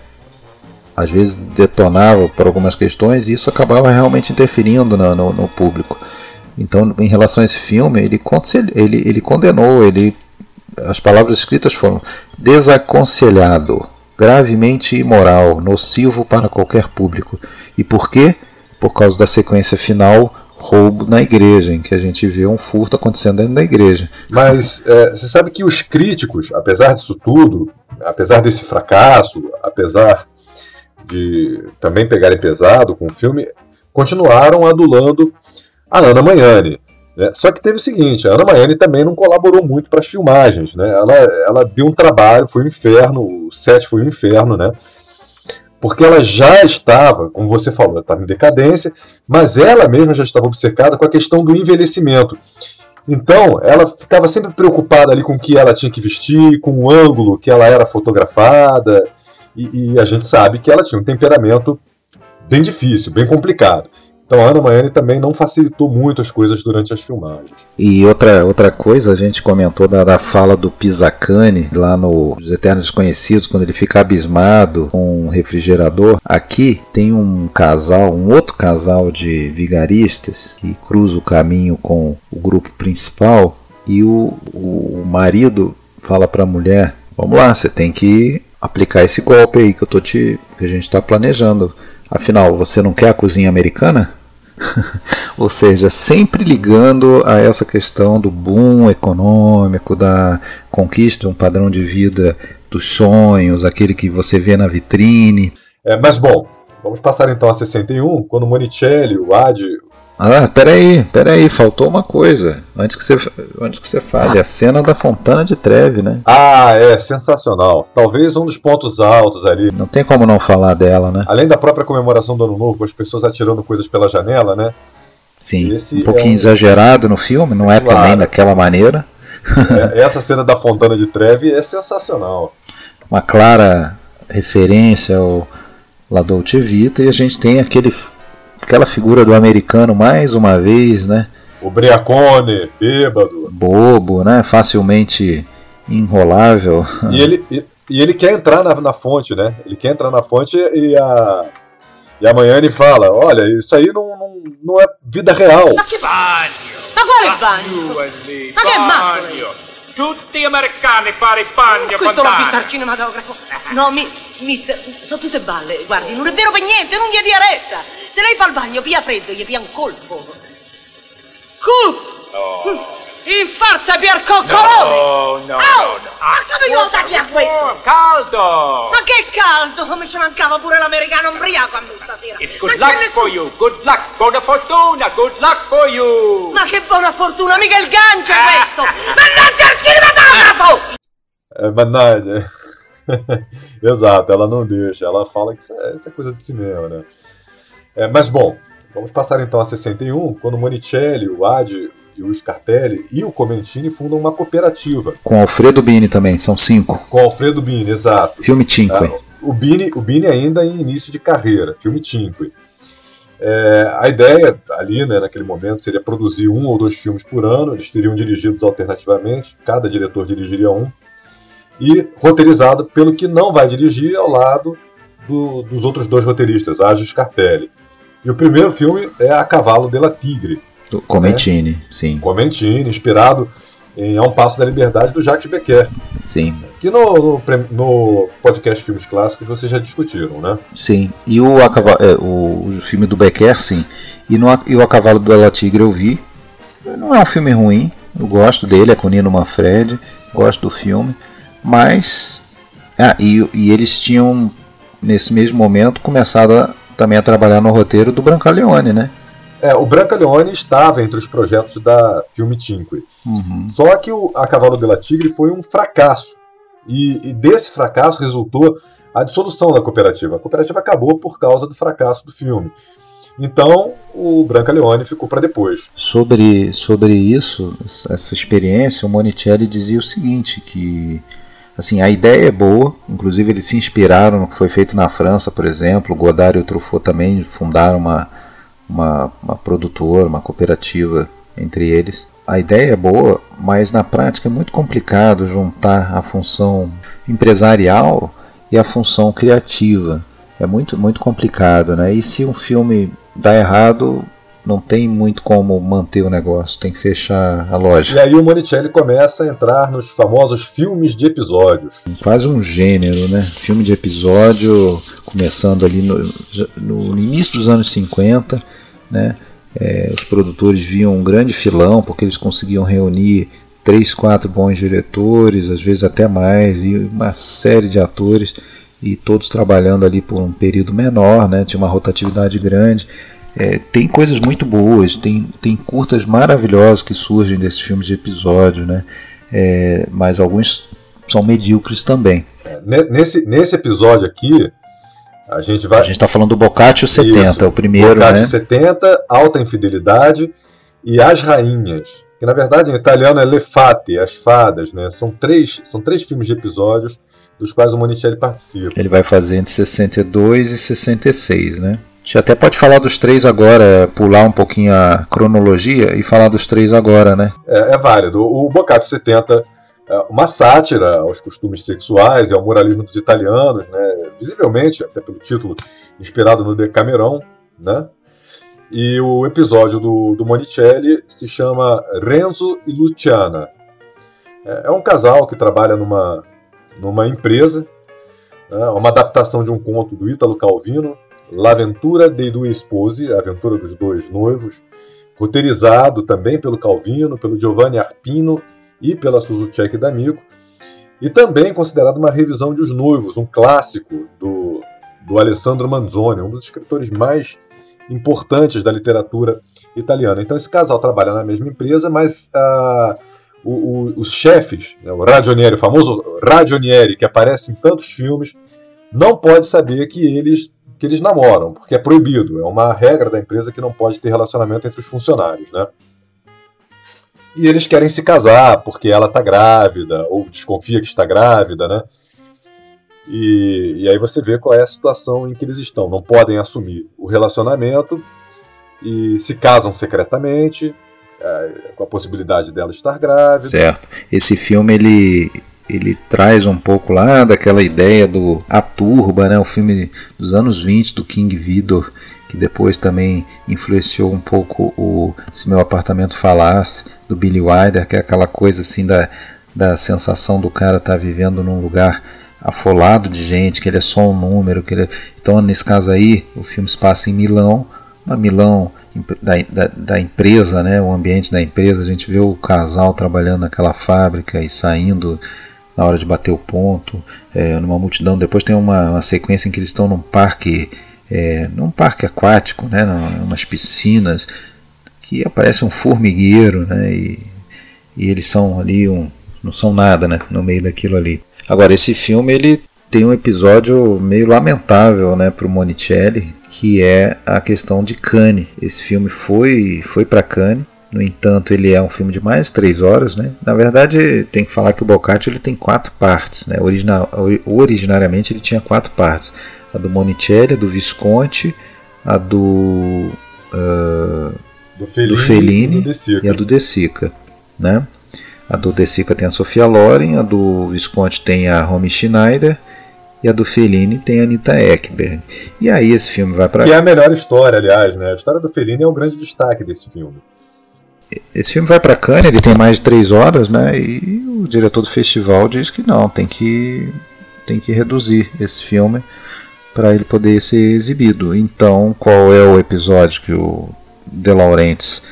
às vezes detonava por algumas questões e isso acabava realmente interferindo no, no, no público. Então, em relação a esse filme, ele, ele, ele condenou, ele, as palavras escritas foram desaconselhado, gravemente imoral, nocivo para qualquer público. E por quê? Por causa da sequência final roubo na igreja, em que a gente vê um furto acontecendo dentro da igreja. Mas é, você sabe que os críticos, apesar disso tudo, apesar desse fracasso, apesar de também pegarem pesado com o filme, continuaram adulando a Ana Magnani. Né? Só que teve o seguinte, a Ana Magnani também não colaborou muito para as filmagens. Né? Ela, ela deu um trabalho, foi um inferno, o set foi um inferno, né? porque ela já estava, como você falou, estava em decadência, mas ela mesma já estava obcecada com a questão do envelhecimento. Então, ela ficava sempre preocupada ali com o que ela tinha que vestir, com o ângulo que ela era fotografada, e, e a gente sabe que ela tinha um temperamento bem difícil, bem complicado. Então a Ana Maiane também não facilitou muito as coisas durante as filmagens. E outra, outra coisa, a gente comentou da, da fala do Pisacane lá no Os Eternos Desconhecidos, quando ele fica abismado com um refrigerador. Aqui tem um casal, um outro casal de vigaristas que cruza o caminho com o grupo principal e o, o marido fala para a mulher: Vamos lá, você tem que aplicar esse golpe aí que eu tô te que a gente está planejando. Afinal, você não quer a cozinha americana? [LAUGHS] Ou seja, sempre ligando a essa questão do boom econômico, da conquista de um padrão de vida dos sonhos, aquele que você vê na vitrine. É, mas bom, Vamos passar então a 61, quando Monicelli, o Adi. Ah, peraí, peraí, faltou uma coisa. Antes que você, antes que você fale, a cena da Fontana de Treve, né? Ah, é, sensacional. Talvez um dos pontos altos ali. Não tem como não falar dela, né? Além da própria comemoração do Ano Novo, com as pessoas atirando coisas pela janela, né? Sim, Esse um pouquinho é um- exagerado no filme, não é Claro. também daquela maneira. É, essa cena da Fontana de Treve é sensacional. Uma clara referência ao La Dolce Vita e a gente tem aquele, aquela figura do americano mais uma vez, né? O Briacone, bêbado. Bobo, né? Facilmente enrolável. E ele, e, e ele quer entrar na, na fonte, né? Ele quer entrar na fonte e a. E amanhã ele fala: Olha, isso aí não, não, não é vida real. Bagno? Ma quale bagno? Ma che macchina? Tutti americani fare il bagno Questo l'ho visto al cinematografo. No, mi, mister, sono tutte balle. Guardi, non è vero per niente, non gli dia retta. Se lei fa il bagno, pia freddo, gli pia un colpo. Colpo! Infarta per coccolone! No, no, Au! no, no. Ma come glielo tagli a questo? Caldo! Ma che caldo! Come ci mancava pure l'americano ubriaco a me stasera! It's Ma good che luck ne- for you, good luck, buona fortuna, good luck for you! Ma che buona fortuna, mica il gancio questo! [LAUGHS] Mannaggia il cinematografo! É, Mannaggia. Exato, ela não deixa. Ela fala que isso é, isso é coisa de cinema, né? É, mas bom, vamos passar então a 61, quando Monicelli, o Adi e o Scarpelli e o Comentini fundam uma cooperativa. Com Alfredo Bini também, são cinco. Com Alfredo Bini, exato. Filme Cinque. Ah, o, Bini, o Bini ainda em início de carreira, filme Cinque. É, a ideia ali, né, naquele momento, seria produzir um ou dois filmes por ano, eles seriam dirigidos alternativamente, cada diretor dirigiria um, e roteirizado pelo que não vai dirigir ao lado do- dos outros dois roteiristas, Agio Scarpelli. E o primeiro filme é A Cavalo della Tigre, Do Comentini, sim. Comentini, inspirado em A Um Passo da Liberdade, do Jacques Becker, Sim, que no, no, no podcast Filmes Clássicos vocês já discutiram, né? sim. E o, a Cava- é, o, o filme do Becker, sim. E, no, e o A Cavalo do La Tigre eu vi. Não é um filme ruim. Eu gosto dele, é com Nino Manfred. Gosto do filme. Mas. Ah, e, e eles tinham, nesse mesmo momento, começado a, também a trabalhar no roteiro do Brancaleone, né? É, o Brancaleone estava entre os projetos da Filme Cinque. Uhum. Só que o A Cavalo della Tigre foi um fracasso. E, e desse fracasso resultou a dissolução da cooperativa. A cooperativa acabou por causa do fracasso do filme. Então, o Brancaleone ficou para depois. Sobre, sobre isso, essa experiência, o Monicelli dizia o seguinte, que assim, a ideia é boa, inclusive eles se inspiraram no que foi feito na França, por exemplo, Godard e o Truffaut também fundaram uma, uma, uma produtora, uma cooperativa entre eles. A ideia é boa, mas na prática é muito complicado juntar a função empresarial e a função criativa. É muito, muito complicado, né? E se um filme dá errado, não tem muito como manter o negócio, tem que fechar a E loja. aí o Monicelli começa a entrar nos famosos filmes de episódios. Quase um gênero, né? Filme de episódio, começando ali no, no início dos anos 50, né? É, os produtores viam um grande filão, porque eles conseguiam reunir três, quatro bons diretores, às vezes até mais, e uma série de atores, e todos trabalhando ali por um período menor, né? tinha uma rotatividade grande. É, tem coisas muito boas, tem, tem curtas maravilhosas que surgem desses filmes de episódio, né? É, mas alguns são medíocres também. Ne- Nesse, nesse episódio aqui, a gente vai. A gente está falando do Boccaccio 70, Isso. o primeiro, Boccaccio né? 70, Alta Infidelidade e As Rainhas. Que na verdade em italiano é Le Fate, As Fadas, né? São três, são três filmes de episódios dos quais o Monicelli participa. Ele vai fazer entre 62 e 66, né? Gente até pode falar dos três agora, pular um pouquinho a cronologia e falar dos três agora, né? É, é válido. O Boccaccio 70 é uma sátira aos costumes sexuais e ao moralismo dos italianos, né? Visivelmente, até pelo título, inspirado no Decamerão, né? E o episódio do, do Monicelli se chama Renzo e Luciana. É, é um casal que trabalha numa, numa empresa, né? uma adaptação de um conto do Ítalo Calvino, L'Aventura dei Due Sposi, a aventura dos dois noivos, roteirizado também pelo Calvino, pelo Giovanni Arpino e pela Suzuki D'Amico, e também considerado uma revisão de Os Noivos, um clássico do, do Alessandro Manzoni, um dos escritores mais importantes da literatura italiana. Então esse casal trabalha na mesma empresa, mas uh, o, o, os chefes, né, o Ragionieri, o famoso Ragionieri, que aparece em tantos filmes, não pode saber que eles que eles namoram, porque é proibido, é uma regra da empresa que não pode ter relacionamento entre os funcionários, né? E eles querem se casar porque ela está grávida, ou desconfia que está grávida, né? E, e aí você vê qual é a situação em que eles estão. Não podem assumir o relacionamento e se casam secretamente, é, com a possibilidade dela estar grávida. Certo. Esse filme ele ele traz um pouco lá daquela ideia do A Turba, né, o filme dos anos 20 do King Vidor, que depois também influenciou um pouco o Se Meu Apartamento Falasse, do Billy Wilder, que é aquela coisa assim da, da sensação do cara estar tá vivendo num lugar afolado de gente, que ele é só um número. Que ele... É, então, nesse caso aí, o filme se passa em Milão, na Milão da, da, da, empresa, né, o ambiente da empresa, a gente vê o casal trabalhando naquela fábrica e saindo na hora de bater o ponto, é, numa multidão. Depois tem uma, uma, sequência em que eles estão num parque, é, num parque aquático, né, umas piscinas, que aparece um formigueiro, né, e, e eles são ali um, não são nada, né, no meio daquilo ali. Agora esse filme ele tem um episódio meio lamentável, né, para o Monicelli, que é a questão de Cannes. Esse filme foi foi para Cannes no entanto, ele é um filme de mais de três horas, né? Na verdade, tem que falar que o Boccaccio ele tem quatro partes, né? Original, originariamente ele tinha quatro partes: a do Monicelli, a do Visconti, a do uh, do Fellini, do Fellini e, a do De Sica, né? A do De Sica tem a Sofia Loren, a do Visconti tem a Romy Schneider e a do Fellini tem a Anita Ekberg. E aí esse filme vai para que é a melhor história, aliás, né? A história do Fellini é o grande destaque desse filme esse filme vai para Cannes, ele tem mais de três horas, né? E o diretor do festival diz que não, tem que tem que reduzir esse filme para ele poder ser exibido. Então, qual é o episódio que o De Laurentiis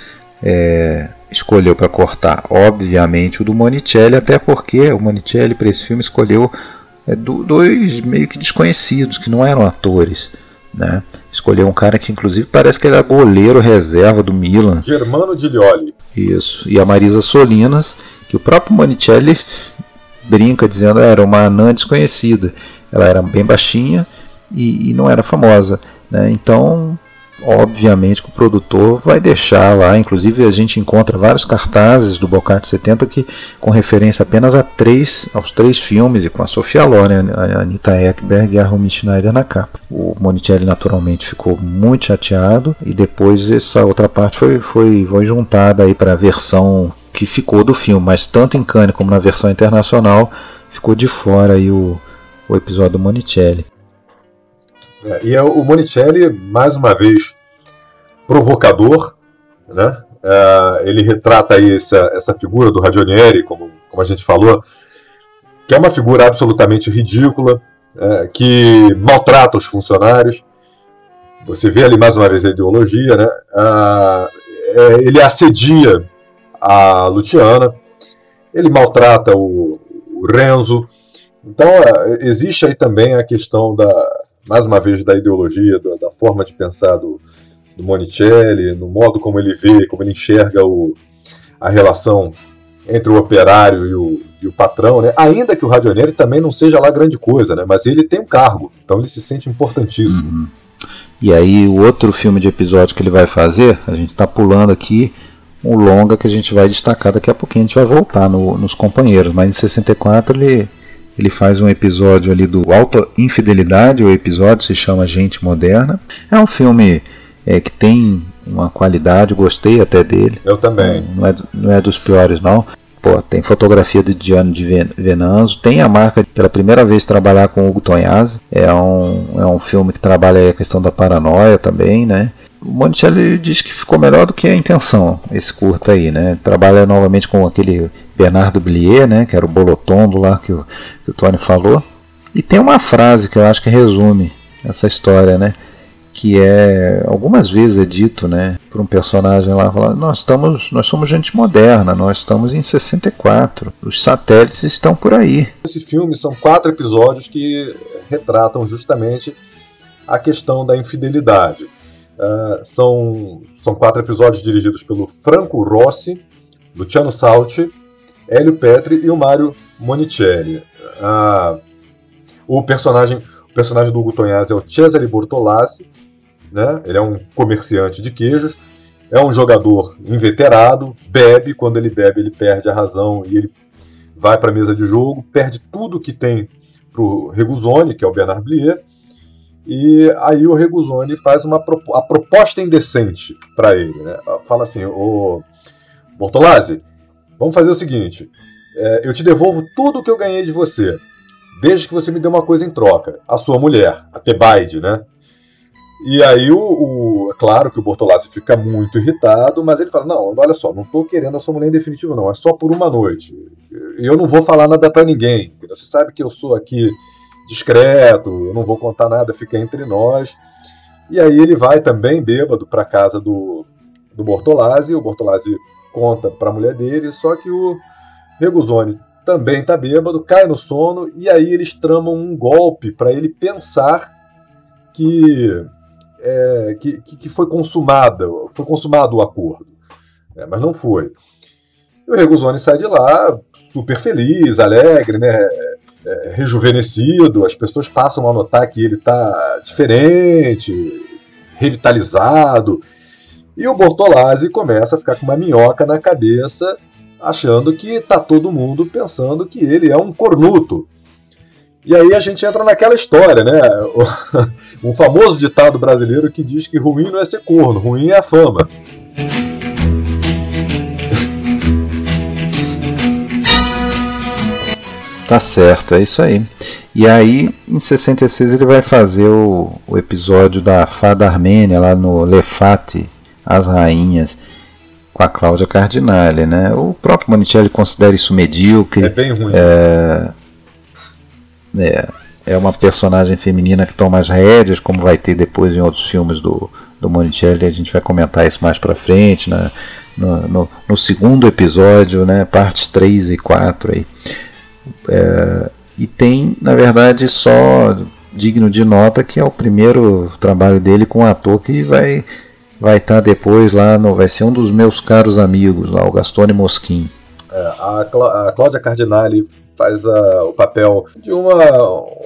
é, escolheu para cortar? Obviamente o do Monicelli, até porque o Monicelli para esse filme escolheu é, dois meio que desconhecidos que não eram atores. Né? Escolheu um cara que inclusive parece que ele era goleiro reserva do Milan. Germano Giglioli. Isso. E a Marisa Solinas, que o próprio Monicelli brinca dizendo era uma anã desconhecida. Ela era bem baixinha e, e não era famosa. Né? Então obviamente que o produtor vai deixar lá, inclusive a gente encontra vários cartazes do Bocart 70 que com referência apenas a três, aos três filmes e com a Sofia Loren, a Anita Ekberg e a Romy Schneider na capa. O Monicelli naturalmente ficou muito chateado e depois essa outra parte foi, foi, foi juntada aí para a versão que ficou do filme, mas tanto em Cannes como na versão internacional ficou de fora aí o, o episódio do Monicelli. É, e é o Monicelli, mais uma vez, provocador, né? É, ele retrata aí essa, essa figura do Ragionieri, como, como a gente falou, que é uma figura absolutamente ridícula, é, que maltrata os funcionários. Você vê ali mais uma vez a ideologia, né? É, ele assedia a Luciana, ele maltrata o, o Renzo. Então, é, existe aí também a questão da, mais uma vez, da ideologia, da, da forma de pensar do, do Monicelli, no modo como ele vê, como ele enxerga o, a relação entre o operário e o, e o patrão, né? Ainda que o Radionieri também não seja lá grande coisa, né? Mas ele tem um cargo, então ele se sente importantíssimo. Uhum. E aí o outro filme de episódio que ele vai fazer, a gente está pulando aqui um longa que a gente vai destacar daqui a pouquinho, a gente vai voltar no, nos companheiros, mas em 64 ele ele faz um episódio ali do Alta Infidelidade, o episódio se chama Gente Moderna. É um filme é, que tem uma qualidade, gostei até dele. Eu também. Não é, não é dos piores, não. Pô, tem fotografia de Diano de Venanzo, tem a marca de pela primeira vez trabalhar com Hugo Tonhazzi. É um, é um filme que trabalha a questão da paranoia também, né? O Monticelli diz que ficou melhor do que a intenção, esse curto aí, né? Trabalha novamente com aquele Bernardo Blier, né, que era o Bolotondo lá que o, que o Tony falou. E tem uma frase que eu acho que resume essa história, né? Que é algumas vezes é dito, né, por um personagem lá, falando, nós estamos, nós somos gente moderna, nós estamos em 64, os satélites estão por aí. Esse filme são quatro episódios que retratam justamente a questão da infidelidade. Uh, são, são quatro episódios dirigidos pelo Franco Rossi, Luciano Salti, Hélio Petri e o Mário Monicelli. Uh, o personagem o personagem do Hugo Tonhaz é o Cesare Bortolassi, né? ele é um comerciante de queijos, é um jogador inveterado, bebe, quando ele bebe ele perde a razão e ele vai para a mesa de jogo, perde tudo que tem para o Reguzoni, que é o Bernard Blier, e aí o Reguzoni faz uma a proposta indecente para ele. Né? Fala assim, o Bortolazzi, vamos fazer o seguinte, é, eu te devolvo tudo que eu ganhei de você, desde que você me dê uma coisa em troca, a sua mulher, a Tebaide, né? E aí, o, o, é claro que o Bortolassi fica muito irritado, mas ele fala: Não, olha só, não estou querendo a sua mulher em definitivo, não, é só por uma noite. Eu não vou falar nada para ninguém. Você sabe que eu sou aqui discreto, eu não vou contar nada, fica entre nós. E aí ele vai também bêbado para casa do, do Bortolazzi, o Bortolazzi conta para a mulher dele, só que o Reguzoni também está bêbado, cai no sono, e aí eles tramam um golpe para ele pensar que, é, que, que foi consumada, foi consumado o acordo. É, mas não foi. E o Reguzoni sai de lá super feliz, alegre, né? É, rejuvenescido, as pessoas passam a notar que ele está diferente, revitalizado. E o Bortolazzi começa a ficar com uma minhoca na cabeça achando que tá todo mundo pensando que ele é um cornuto. E aí a gente entra naquela história, né? [LAUGHS] Um famoso ditado brasileiro que diz que ruim não é ser corno, ruim é a fama. Tá certo, é isso aí. E aí, em 66, ele vai fazer o, o episódio da Fada Armênia lá no Lefate, As Rainhas com a Cláudia Cardinale, né? O próprio Monicelli considera isso medíocre. É bem ruim. É, é, é uma personagem feminina que toma as rédeas, como vai ter depois em outros filmes do, do Monicelli. A gente vai comentar isso mais pra frente, né? no, no, no segundo episódio, né? Partes 3 e 4 aí. É, e tem, na verdade, só digno de nota que é o primeiro trabalho dele com um ator que vai vai estar tá depois lá no. Vai ser um dos meus caros amigos lá, o Gastone Mosquin. É, a, Clá a Cláudia Cardinale faz a, o papel de uma,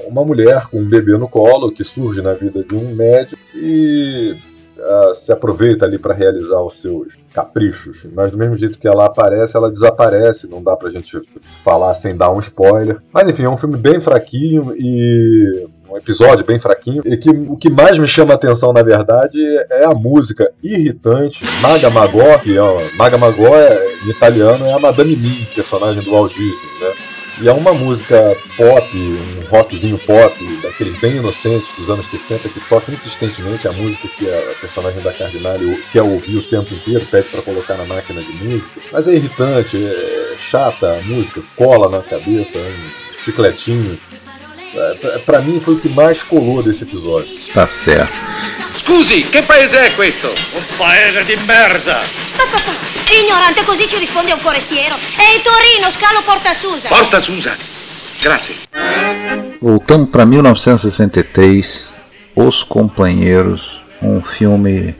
uma mulher com um bebê no colo que surge na vida de um médico e uh, se aproveita ali para realizar os seus caprichos. Mas do mesmo jeito que ela aparece, ela desaparece. Não dá pra gente falar sem dar um spoiler. Mas enfim, é um filme bem fraquinho e um episódio bem fraquinho. E que o que mais me chama a atenção, na verdade, é a música irritante. Maga Magó, que é Maga Magó é, em italiano é a Madame Mim, personagem do Walt Disney, né? E é uma música pop, um rockzinho pop, daqueles bem inocentes dos anos 60, que toca insistentemente a música que a personagem da Cardinale quer ouvir o tempo inteiro, pede para colocar na máquina de música. Mas é irritante, é chata a música, cola na cabeça, é um chicletinho. É, para mim foi o que mais colou desse episódio. Tá certo. Scusi, che paese è questo? Un paese di merda! Papà, ignorante così ci risponde un forestiero. Ehi Torino, scalo Porta Susa. Porta Susa. Grazie. Voltamos para 1963, Os Companheiros, um filme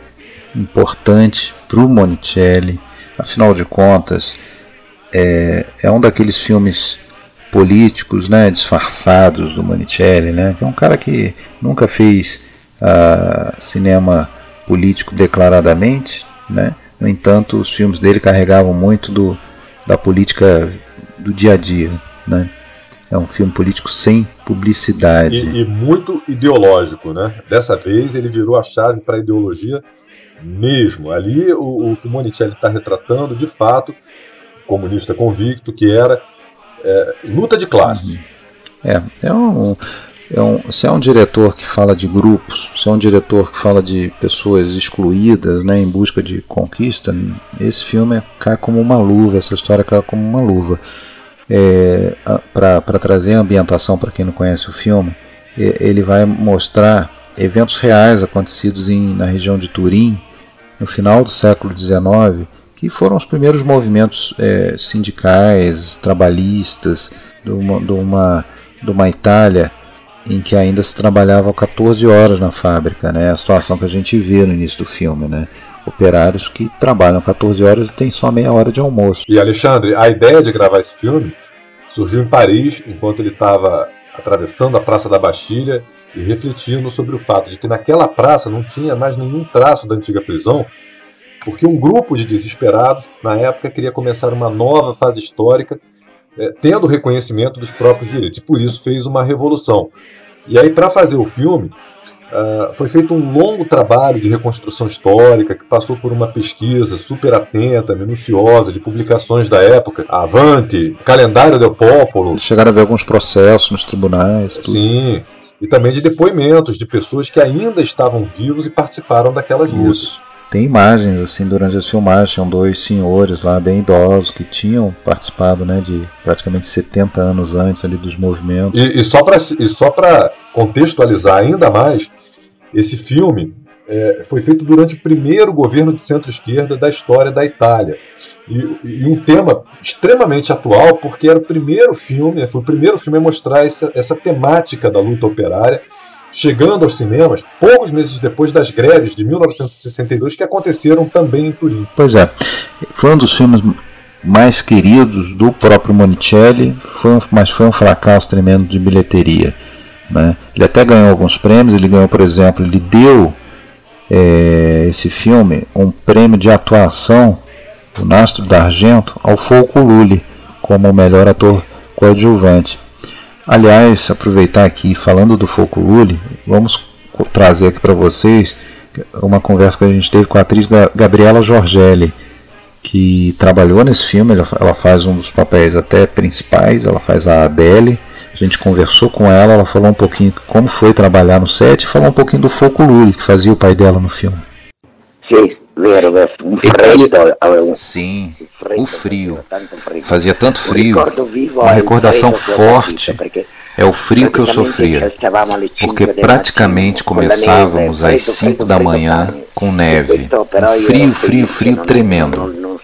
importante para o Monicelli. Afinal de contas, é, é um daqueles filmes políticos, né, disfarçados do Monicelli, né, que é um cara que nunca fez uh, cinema político declaradamente, né. No entanto, os filmes dele carregavam muito do, da política do dia a dia, né. É um filme político sem publicidade. E, e muito ideológico, né? Dessa vez ele virou a chave para a ideologia mesmo. Ali o, o que o Monicelli está retratando, de fato, comunista convicto que era é, luta de classe. É, é um, é um, se é um diretor que fala de grupos, se é um diretor que fala de pessoas excluídas, né, em busca de conquista, esse filme cai como uma luva, essa história cai como uma luva. É, para trazer a ambientação para quem não conhece o filme, ele vai mostrar eventos reais acontecidos em, na região de Turim no final do século XIX que foram os primeiros movimentos é, sindicais, trabalhistas, de uma, de, uma, de uma Itália em que ainda se trabalhava 14 horas na fábrica, né? A situação que a gente vê no início do filme, né? Operários que trabalham 14 horas e tem só meia hora de almoço. E Alexandre, a ideia de gravar esse filme surgiu em Paris enquanto ele estava atravessando a Praça da Bastilha e refletindo sobre o fato de que naquela praça não tinha mais nenhum traço da antiga prisão, porque um grupo de desesperados, na época, queria começar uma nova fase histórica, é, tendo reconhecimento dos próprios direitos, e por isso fez uma revolução. E aí, para fazer o filme, uh, foi feito um longo trabalho de reconstrução histórica que passou por uma pesquisa super atenta, minuciosa, de publicações da época, Avante, Calendário del Popolo. Chegaram a ver alguns processos nos tribunais. Tudo. Sim, e também de depoimentos de pessoas que ainda estavam vivos e participaram daquelas lutas. Isso. Tem imagens assim durante as filmagens, tinham dois senhores lá bem idosos que tinham participado, né, de praticamente 70 anos antes ali dos movimentos. E, e só para e só para contextualizar ainda mais, esse filme é, foi feito durante o primeiro governo de centro-esquerda da história da Itália. E, e, um tema extremamente atual, porque era o primeiro filme, foi o primeiro filme a mostrar essa, essa temática da luta operária chegando aos cinemas poucos meses depois das greves de 1962 que aconteceram também em Turim. Pois é, foi um dos filmes mais queridos do próprio Monicelli, foi um, mas foi um fracasso tremendo de bilheteria. Né? Ele até ganhou alguns prêmios, ele ganhou, por exemplo, ele deu é, esse filme um prêmio de atuação, o Nastro d'Argento, ao Folco Lully, como o melhor ator coadjuvante. Aliás, aproveitar aqui falando do Folclore, vamos trazer aqui para vocês uma conversa que a gente teve com a atriz Gabriela Giorgelli, que trabalhou nesse filme, ela faz um dos papéis até principais, ela faz a Adele. A gente conversou com ela, ela falou um pouquinho como foi trabalhar no set falou um pouquinho do Folclore, que fazia o pai dela no filme. Sim, vero, um freddo. Sim, o frio. Fazia tanto frio. Uma recordação forte é o frio que eu sofria, porque praticamente começávamos às 5 da manhã com neve. Um frio, frio, frio tremendo.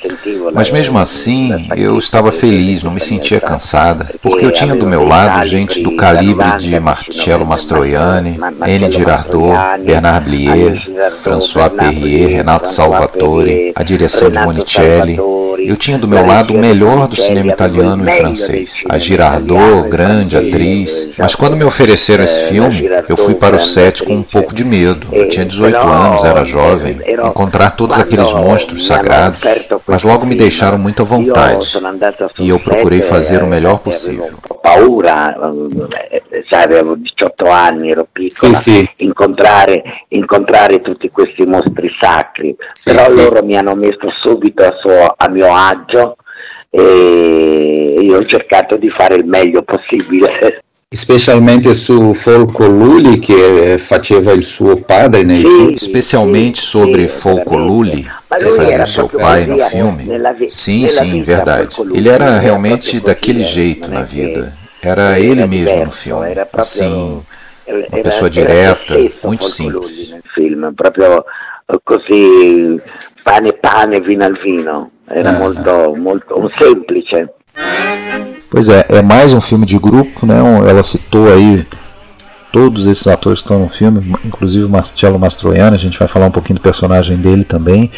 Mas mesmo assim, eu estava feliz, não me sentia cansada, porque eu tinha do meu lado gente do calibre de Marcello Mastroianni, N. Girardot, Bernard Blier, François Perrier, Renato Salvatore, a direção de Monicelli. Eu tinha do meu lado o melhor do cinema italiano e francês. A Girardot, grande atriz. Mas quando me ofereceram esse filme, eu fui para o set com um pouco de medo. Eu tinha 18 anos, era jovem. Encontrar todos aqueles monstros sagrados. Mas logo me deixaram muito à vontade. E eu procurei fazer o melhor possível. Paura, sabe, avevo 18 anni, ero piccola, sì, sì. Incontrare, incontrare tutti questi mostri sacri. Sì, Però loro mi hanno messo subito a, suo, a mio agio e io ho cercato di fare il meglio possibile. [LAUGHS] Especialmente su Folco Lully, che faceva il suo padre nei filme. Especialmente sobre Folco Lully, que fazia o seu pai no filme. Sim, sim, verdade. Ele era realmente daquele jeito na vida. Era ele mesmo no filme. Assim, uma pessoa direta, muito simples. Filme, proprio così pane pane, vino al vino. Era molto, molto um semplice. Pois é, é mais um filme de grupo, né? Ela citou aí todos esses atores que estão no filme, inclusive o Marcello Mastroianni, a gente vai falar um pouquinho do personagem dele também.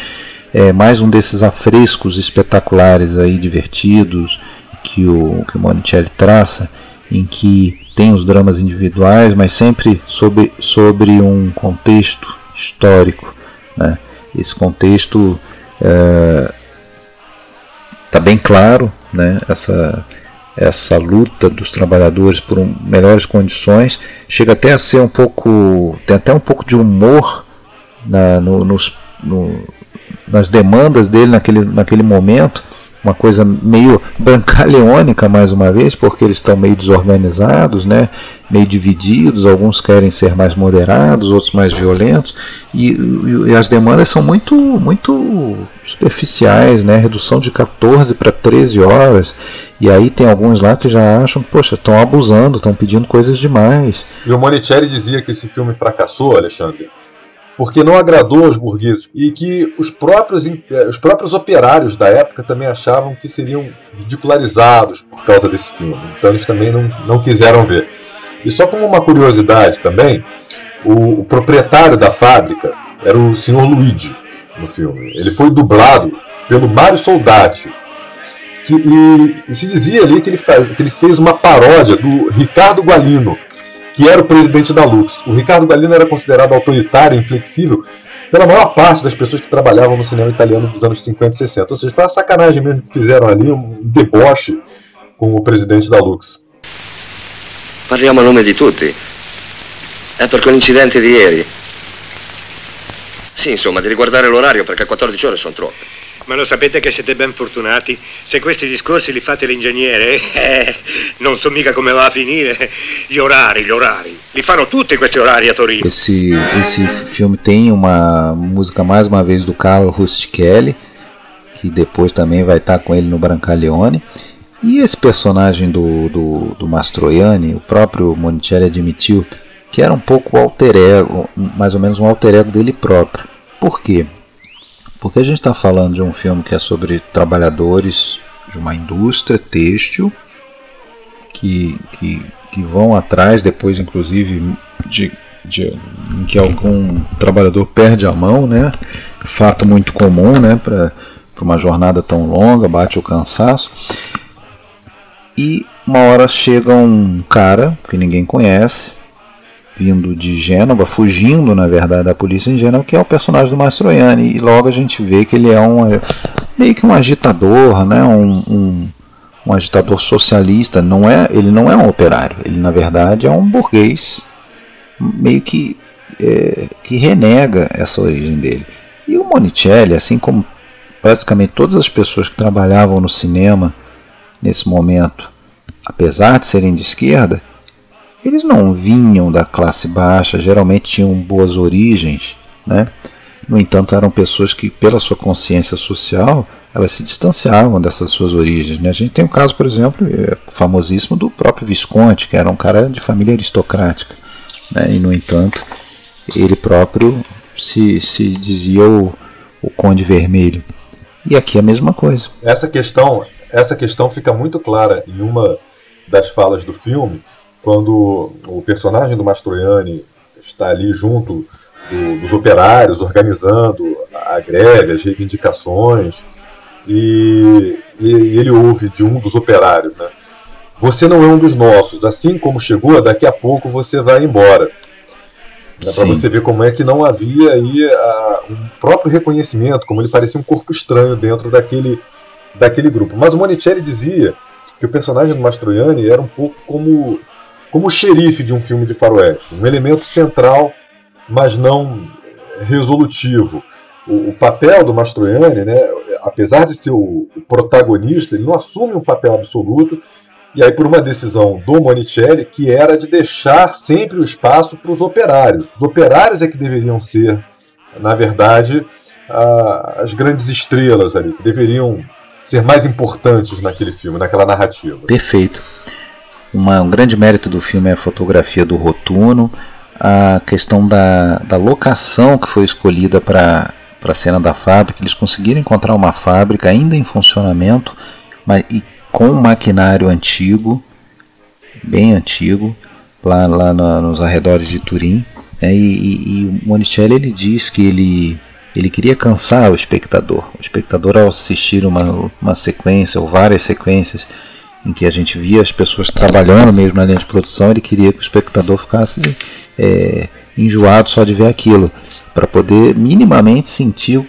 É mais um desses afrescos espetaculares aí, divertidos, que o, que o Monicelli traça, em que tem os dramas individuais, mas sempre sobre, sobre um contexto histórico. Né? Esse contexto é, tá bem claro, né? essa, essa luta dos trabalhadores por um, melhores condições chega até a ser um pouco tem até um pouco de humor na, no, nos, no, nas demandas dele naquele, naquele momento uma coisa meio brancaleônica mais uma vez porque eles estão meio desorganizados né meio divididos alguns querem ser mais moderados outros mais violentos e, e, e as demandas são muito muito superficiais né redução de 14 para 13 horas e aí tem alguns lá que já acham, poxa, estão abusando, estão pedindo coisas demais. E o Monicelli dizia que esse filme fracassou, Alexandre, porque não agradou aos burgueses e que os próprios, eh, os próprios operários da época também achavam que seriam ridicularizados por causa desse filme. Então eles também não, não quiseram ver. E só como uma curiosidade também, o, o proprietário da fábrica era o Sr. Luigi no filme. Ele foi dublado pelo Mário Soldati. Que, e, e, se dizia ali que ele, faz, que ele fez uma paródia do Ricardo Gualino, que era o presidente da Lux. O Ricardo Gualino era considerado autoritário, inflexível, pela maior parte das pessoas que trabalhavam no cinema italiano dos anos 50 e 60. Ou seja, foi uma sacanagem mesmo que fizeram ali, um deboche com o presidente da Lux. Parliamo a nome di tutti. È per quell'incidente di ieri. Sì, insomma, di riguardare l'orario perché 14 ore sono troppe. Ma lo sapete che siete ben fortunati? Se questi discorsi li fate l'ingegnere, eh, non so mica come va a finire. Gli orari, gli orari. Li fanno tutti questi orari a Torino. Esse, esse filme tem uma música mais uma vez do Carlo Rustichelli, que depois também vai estar com ele no Brancaleone. E esse personagem do, do, do Mastroianni, o próprio Monicelli admitiu que era um pouco alter ego, mais ou menos um alter ego dele próprio. Por quê? Porque a gente está falando de um filme que é sobre trabalhadores de uma indústria têxtil que, que, que vão atrás, depois inclusive de, de em que algum trabalhador perde a mão, né? Fato muito comum, né? Para uma jornada tão longa, bate o cansaço. E uma hora chega um cara que ninguém conhece, vindo de Gênova, fugindo na verdade da polícia em Gênova, que é o personagem do Mastroianni. E logo a gente vê que ele é um meio que um agitador, né? um, um, um agitador socialista. Não é, ele não é um operário, ele na verdade é um burguês meio que, é, que renega essa origem dele. E o Monicelli, assim como praticamente todas as pessoas que trabalhavam no cinema nesse momento, apesar de serem de esquerda, eles não vinham da classe baixa, geralmente tinham boas origens, né? No entanto, eram pessoas que, pela sua consciência social, elas se distanciavam dessas suas origens. Né? A gente tem um caso, por exemplo, é, famosíssimo do próprio Visconti, que era um cara de família aristocrática. Né? E, no entanto, ele próprio se, se dizia o, o Conde Vermelho. E aqui é a mesma coisa. Essa questão, essa questão fica muito clara em uma das falas do filme, quando o personagem do Mastroianni está ali junto do, dos operários, organizando a greve, as reivindicações, e, e, ele ouve de um dos operários, né? Você não é um dos nossos, assim como chegou, daqui a pouco você vai embora. Né, Para você ver como é que não havia aí a, um próprio reconhecimento, como ele parecia um corpo estranho dentro daquele, daquele grupo. Mas o Monicelli dizia que o personagem do Mastroianni era um pouco como como xerife de um filme de faroeste, um elemento central, mas não resolutivo. O, o papel do Mastroianni, né, apesar de ser o, o, protagonista, ele não assume um papel absoluto, e aí por uma decisão do Monicelli, que era de deixar sempre o espaço para os operários. Os operários é que deveriam ser, na verdade, a, as grandes estrelas ali, que deveriam ser mais importantes naquele filme, naquela narrativa. Perfeito. Uma, um grande mérito do filme é a fotografia do Rotuno, a questão da, da locação que foi escolhida para a cena da fábrica. Eles conseguiram encontrar uma fábrica ainda em funcionamento, mas e com um maquinário antigo, bem antigo, lá, lá nos arredores de Turim. Né, e, e, e, o Monicelli ele diz que ele, ele queria cansar o espectador. O espectador, ao assistir uma, uma sequência ou várias sequências em que a gente via as pessoas trabalhando mesmo na linha de produção, ele queria que o espectador ficasse é, enjoado só de ver aquilo, para poder minimamente sentir o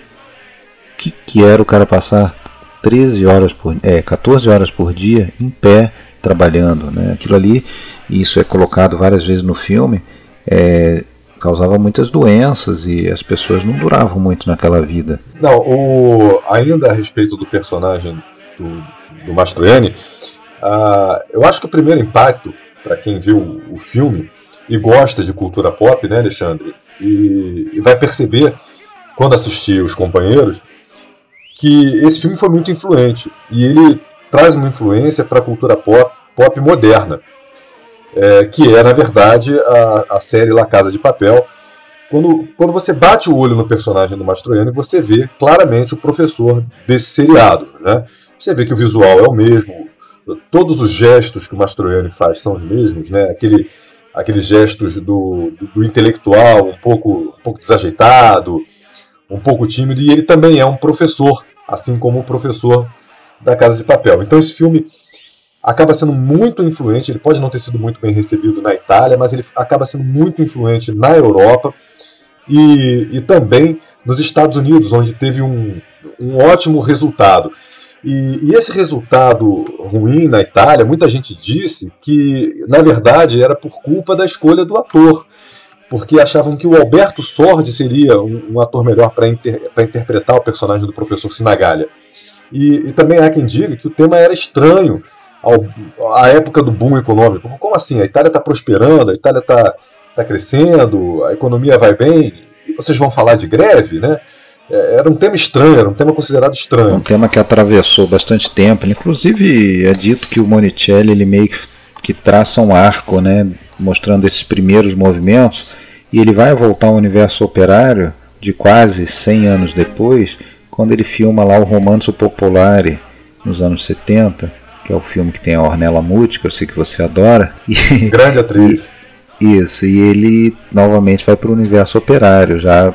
que, que era o cara passar 13 horas por, é, 14 horas por dia em pé trabalhando. Né? Aquilo ali, isso é colocado várias vezes no filme, é, causava muitas doenças e as pessoas não duravam muito naquela vida. Não, o, ainda a respeito do personagem do, do Mastroianni, Uh, eu acho que o primeiro impacto, para quem viu o filme e gosta de cultura pop, né, Alexandre, e, e vai perceber, quando assistir Os Companheiros, que esse filme foi muito influente e ele traz uma influência para a cultura pop, pop moderna, é, que é, na verdade, a, a série La Casa de Papel. Quando, quando você bate o olho no personagem do Mastroianni, você vê claramente o professor desse seriado. Né? Você vê que o visual é o mesmo, todos os gestos que o Mastroianni faz são os mesmos, né? Aquele, aqueles gestos do, do, do, intelectual um pouco, um pouco desajeitado, um pouco tímido, e ele também é um professor, assim como o professor da Casa de Papel. Então esse filme acaba sendo muito influente, ele pode não ter sido muito bem recebido na Itália, mas ele acaba sendo muito influente na Europa e, e também nos Estados Unidos, onde teve um, um ótimo resultado. E, e, esse resultado ruim na Itália, muita gente disse que, na verdade, era por culpa da escolha do ator, porque achavam que o Alberto Sordi seria um, um ator melhor para inter, interpretar o personagem do professor Sinagalha. E, e, também há quem diga que o tema era estranho ao, à época do boom econômico. Como assim? A Itália está prosperando, a Itália está tá crescendo, a economia vai bem, e vocês vão falar de greve, né? É, era um tema estranho, era um tema considerado estranho. Um tema que atravessou bastante tempo. Inclusive é dito que o Monicelli ele meio que, que traça um arco, né, mostrando esses primeiros movimentos, e ele vai voltar ao universo operário de quase 100 anos depois, quando ele filma lá o Romanzo Popolare nos anos 70, que é o filme que tem a Ornella Muti, que eu sei que você adora. E, Grande [LAUGHS] atriz. E, isso, e ele novamente vai para o universo operário, já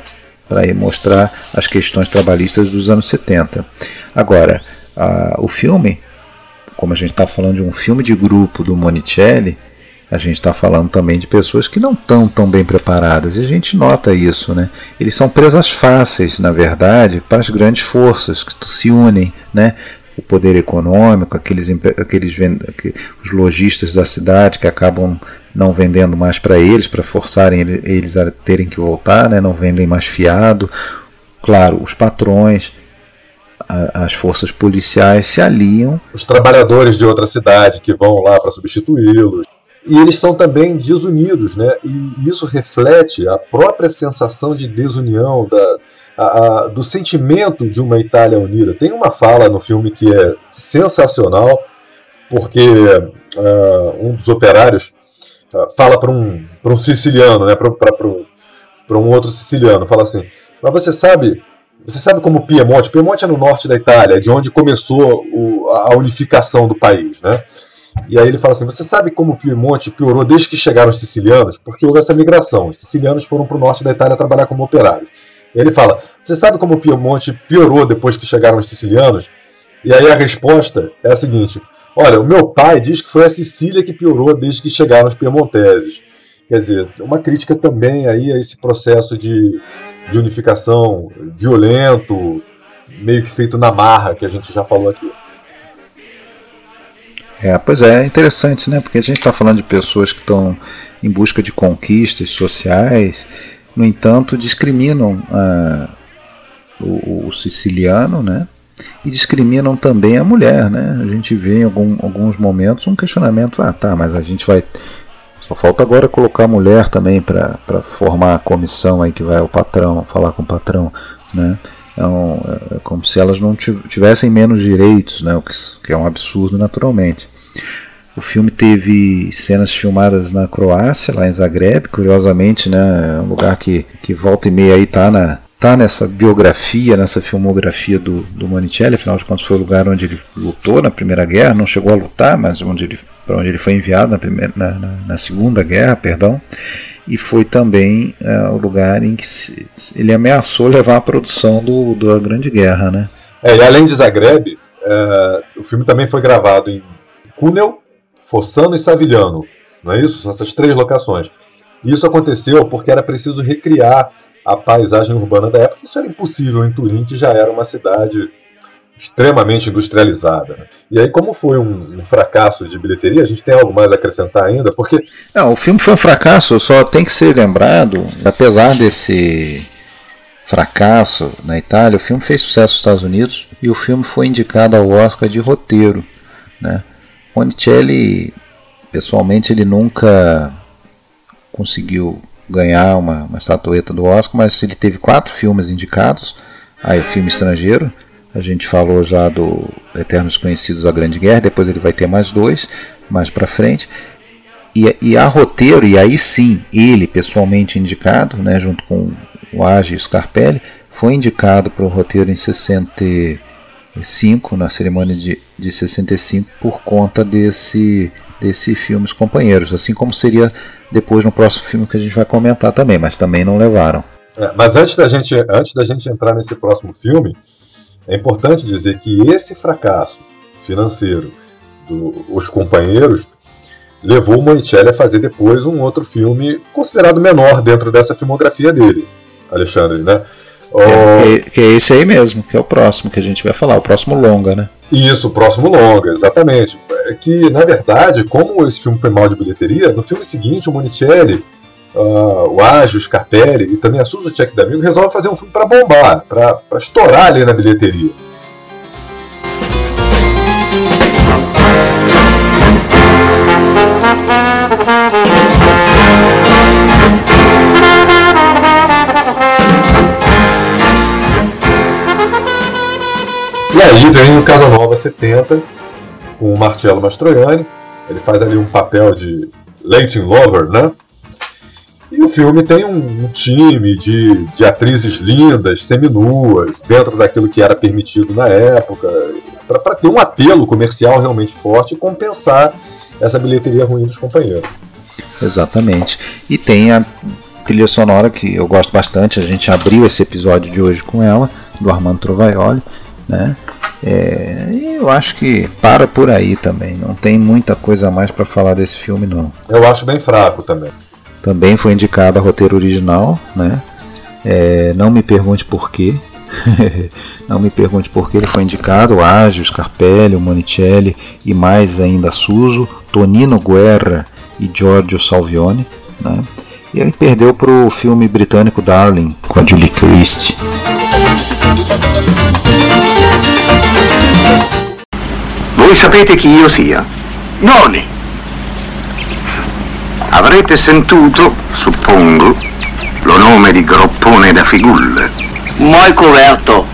para mostrar as questões trabalhistas dos anos 70. Agora, a, o filme, como a gente está falando de um filme de grupo do Monicelli, a gente está falando também de pessoas que não estão tão bem preparadas, e a gente nota isso. Né? Eles são presas fáceis, na verdade, para as grandes forças que se unem. Né? O poder econômico, aqueles, aqueles os lojistas da cidade que acabam não vendendo mais para eles, para forçarem eles a terem que voltar, né? não vendem mais fiado. Claro, os patrões, a, as forças policiais se aliam. Os trabalhadores de outra cidade que vão lá para substituí-los. E eles são também desunidos, né? e isso reflete a própria sensação de desunião, da, a, a, do sentimento de uma Itália unida. Tem uma fala no filme que é sensacional, porque uh, um dos operários fala para um, um siciliano, né, para um outro siciliano, fala assim, mas você sabe, você sabe como Piemonte, Piemonte é no norte da Itália, de onde começou o, a unificação do país, né? E aí ele fala assim, você sabe como Piemonte piorou desde que chegaram os sicilianos? Porque houve essa migração, os sicilianos foram para o norte da Itália trabalhar como operários. E ele fala, você sabe como Piemonte piorou depois que chegaram os sicilianos? E aí a resposta é a seguinte, Olha, o meu pai diz que foi a Sicília que piorou desde que chegaram os piemonteses. Quer dizer, uma crítica também aí a esse processo de, de unificação violento, meio que feito na marra, que a gente já falou aqui. É, pois é, é interessante, né? Porque a gente está falando de pessoas que estão em busca de conquistas sociais, no entanto, discriminam ah, o, o, siciliano, né? e discriminam também a mulher, né? A gente vê em algum, alguns momentos um questionamento, ah tá, mas a gente vai só falta agora colocar a mulher também para formar a comissão aí que vai o patrão, falar com o patrão, né? Então, é como se elas não tivessem menos direitos, né? O que, que é um absurdo naturalmente. O filme teve cenas filmadas na Croácia, lá em Zagreb, curiosamente, né? É um lugar que, que volta e meia aí tá na, está nessa biografia, nessa filmografia do, do Monicelli, afinal de contas foi o lugar onde ele lutou na Primeira Guerra, não chegou a lutar, mas onde ele, para onde ele foi enviado na, primeira, na, na, na Segunda Guerra, perdão, e foi também uh, o lugar em que se, ele ameaçou levar a produção do, da Grande Guerra. Né? É, e além de Zagreb, uh, o filme também foi gravado em Cuneo, Fossano e Savigliano, não é isso? Essas três locações. E isso aconteceu porque era preciso recriar a paisagem urbana da época. Isso era impossível em Turim, que já era uma cidade extremamente industrializada. Né? E aí, como foi um, um, fracasso de bilheteria, a gente tem algo mais a acrescentar ainda, porque... Não, o filme foi um fracasso, só tem que ser lembrado, apesar desse fracasso na Itália, o filme fez sucesso nos Estados Unidos e o filme foi indicado ao Oscar de roteiro. Né? Monicelli, pessoalmente, ele nunca conseguiu ganhar uma, uma estatueta do Oscar, mas ele teve quatro filmes indicados. Aí o filme estrangeiro, a gente falou já do Eternos Conhecidos da Grande Guerra, depois ele vai ter mais dois, mais para frente. E, e a roteiro, e aí sim, ele pessoalmente indicado, né, junto com o Age e Scarpelli, foi indicado para o roteiro em 65, na cerimônia de, de 65, por conta desse desse filme Os Companheiros, assim como seria depois no próximo filme que a gente vai comentar também, mas também não levaram. É, mas antes da, gente, antes da gente entrar nesse próximo filme, é importante dizer que esse fracasso financeiro dos Companheiros levou o Monicelli a fazer depois um outro filme considerado menor dentro dessa filmografia dele, Alexandre, né? É, que, que, é esse aí mesmo, que é o próximo que a gente vai falar, o próximo longa, né? Isso, o próximo longa, exatamente. É que, na verdade, como esse filme foi mal de bilheteria, no filme seguinte, o Monicelli, uh, o Ágio, o Scarpelli e também a Susan Check D'Amigo resolvem fazer um filme para bombar, para estourar ali na bilheteria. Vem o Casanova 70, com o Marcello Mastroianni. Ele faz ali um papel de Latin Lover, né? E o filme tem um, um time de, de atrizes lindas, seminuas, dentro daquilo que era permitido na época, para ter um apelo comercial realmente forte e compensar essa bilheteria ruim dos companheiros. Exatamente. E tem a trilha sonora que eu gosto bastante, a gente abriu esse episódio de hoje com ela, do Armando Trovaioli, né? É, eu acho que para por aí também. Não tem muita coisa a mais para falar desse filme, não. Eu acho bem fraco também. Também foi indicado a roteiro original, né? É, não me pergunte por quê. [LAUGHS] não me pergunte por que ele foi indicado. Ágio, Scarpelli, Monicelli e mais ainda Suso, Tonino Guerra e Giorgio Salvione. Né? E ele perdeu para o filme britânico Darling com a Julie Christie. Voi sapete chi io sia? Noni. Avrete sentito, suppongo, lo nome di Groppone da Figulle. Mai coperto.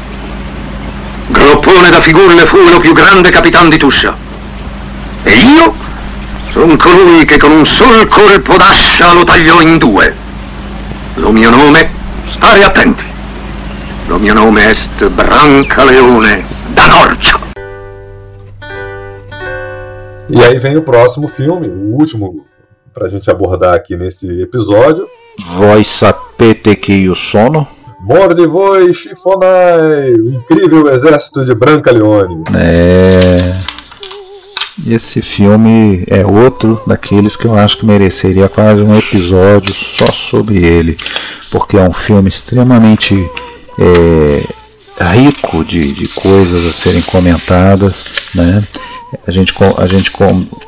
Groppone da Figulle fu lo più grande capitan di Tuscia. E io sono colui che con un sol colpo d'ascia lo tagliò in due. Lo mio nome, stare attenti. Lo mio nome est Brancaleone da Norcia. E aí vem o próximo filme, o último para a gente abordar aqui nesse episódio. Sapete que io sono? Mordi voi chifonai, o incrível exército de Branca Leone. É. Esse filme é outro daqueles que eu acho que mereceria quase um episódio só sobre ele, porque é um filme extremamente é, rico de, de coisas a serem comentadas, né? A gente, a gente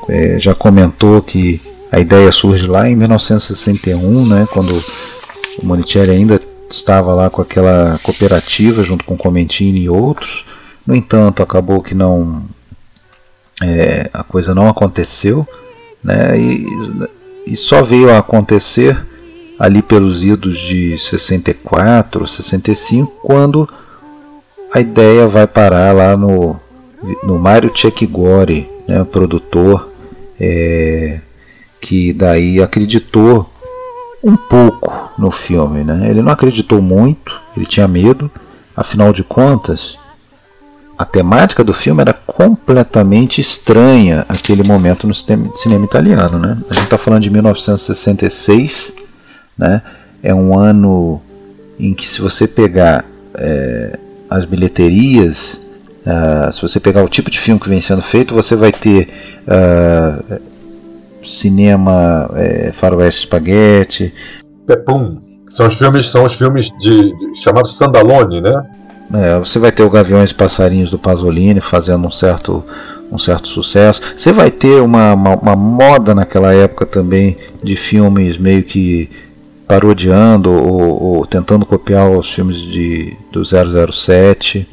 é, já comentou que a ideia surge lá em 1961, né, quando o Monicelli ainda estava lá com aquela cooperativa junto com Comentini e outros. No entanto, acabou que não é, a coisa não aconteceu, né, e, e só veio a acontecer ali pelos idos de 64, 65, quando a ideia vai parar lá no no Mário Cecchigori, né, produtor, é, que daí acreditou um pouco no filme. Né? Ele não acreditou muito, ele tinha medo, afinal de contas, a temática do filme era completamente estranha aquele momento no cinema italiano. Né? A gente está falando de 1966, né? é um ano em que, se você pegar é, as bilheterias Uh, se você pegar o tipo de filme que vem sendo feito, você vai ter uh, cinema é, faroeste espaguete. Pepum. São os filmes, são os filmes de, de chamados Sandalone, né? É, você vai ter o Gaviões e Passarinhos do Pasolini fazendo um certo, um certo sucesso. Você vai ter uma, uma, uma moda naquela época também de filmes meio que parodiando ou, ou tentando copiar os filmes de, do 007.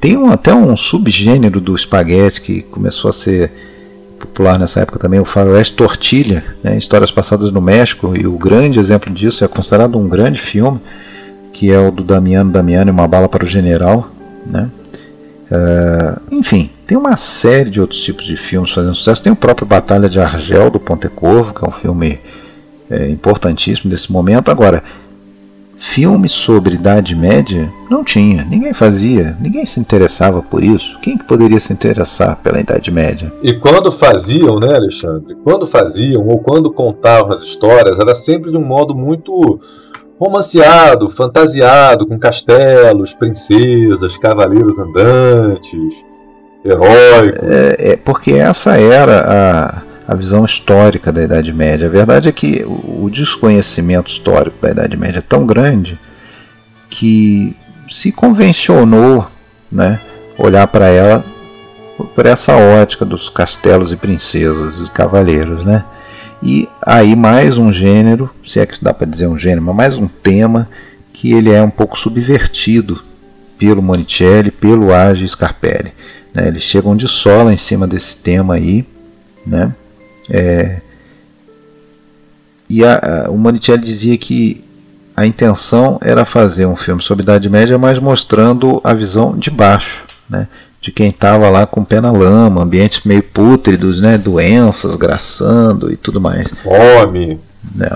Tem um, até um subgênero do espaguete que começou a ser popular nessa época também, o faroeste tortilha, né, histórias passadas no México, e o grande exemplo disso é considerado um grande filme, que é o do Damiano Damiano e Uma Bala para o General. Né? Uh, enfim, tem uma série de outros tipos de filmes fazendo sucesso. Tem o próprio Batalha de Argel, do Pontecorvo, que é um filme é, importantíssimo desse momento. Agora, filme sobre Idade Média não tinha, ninguém fazia, ninguém se interessava por isso. Quem que poderia se interessar pela Idade Média? E quando faziam, né, Alexandre? Quando faziam ou quando contavam as histórias, era sempre de um modo muito romanceado, fantasiado, com castelos, princesas, cavaleiros andantes, heróicos. É, é porque essa era a, a visão histórica da Idade Média. A verdade é que o, desconhecimento histórico da Idade Média é tão grande que se convencionou né, olhar para ela por essa ótica dos castelos e princesas e cavaleiros, né? E aí mais um gênero, se é que dá para dizer um gênero, mas mais um tema que ele é um pouco subvertido pelo Monicelli, pelo Age Scarpelli. Né? Eles chegam de sola em cima desse tema aí, né? É, e a, a, o Monicelli dizia que a intenção era fazer um filme sobre Idade Média, mas mostrando a visão de baixo, né? de quem estava lá com pé na lama, ambientes meio pútridos, né? doenças graçando e tudo mais. Fome. Né?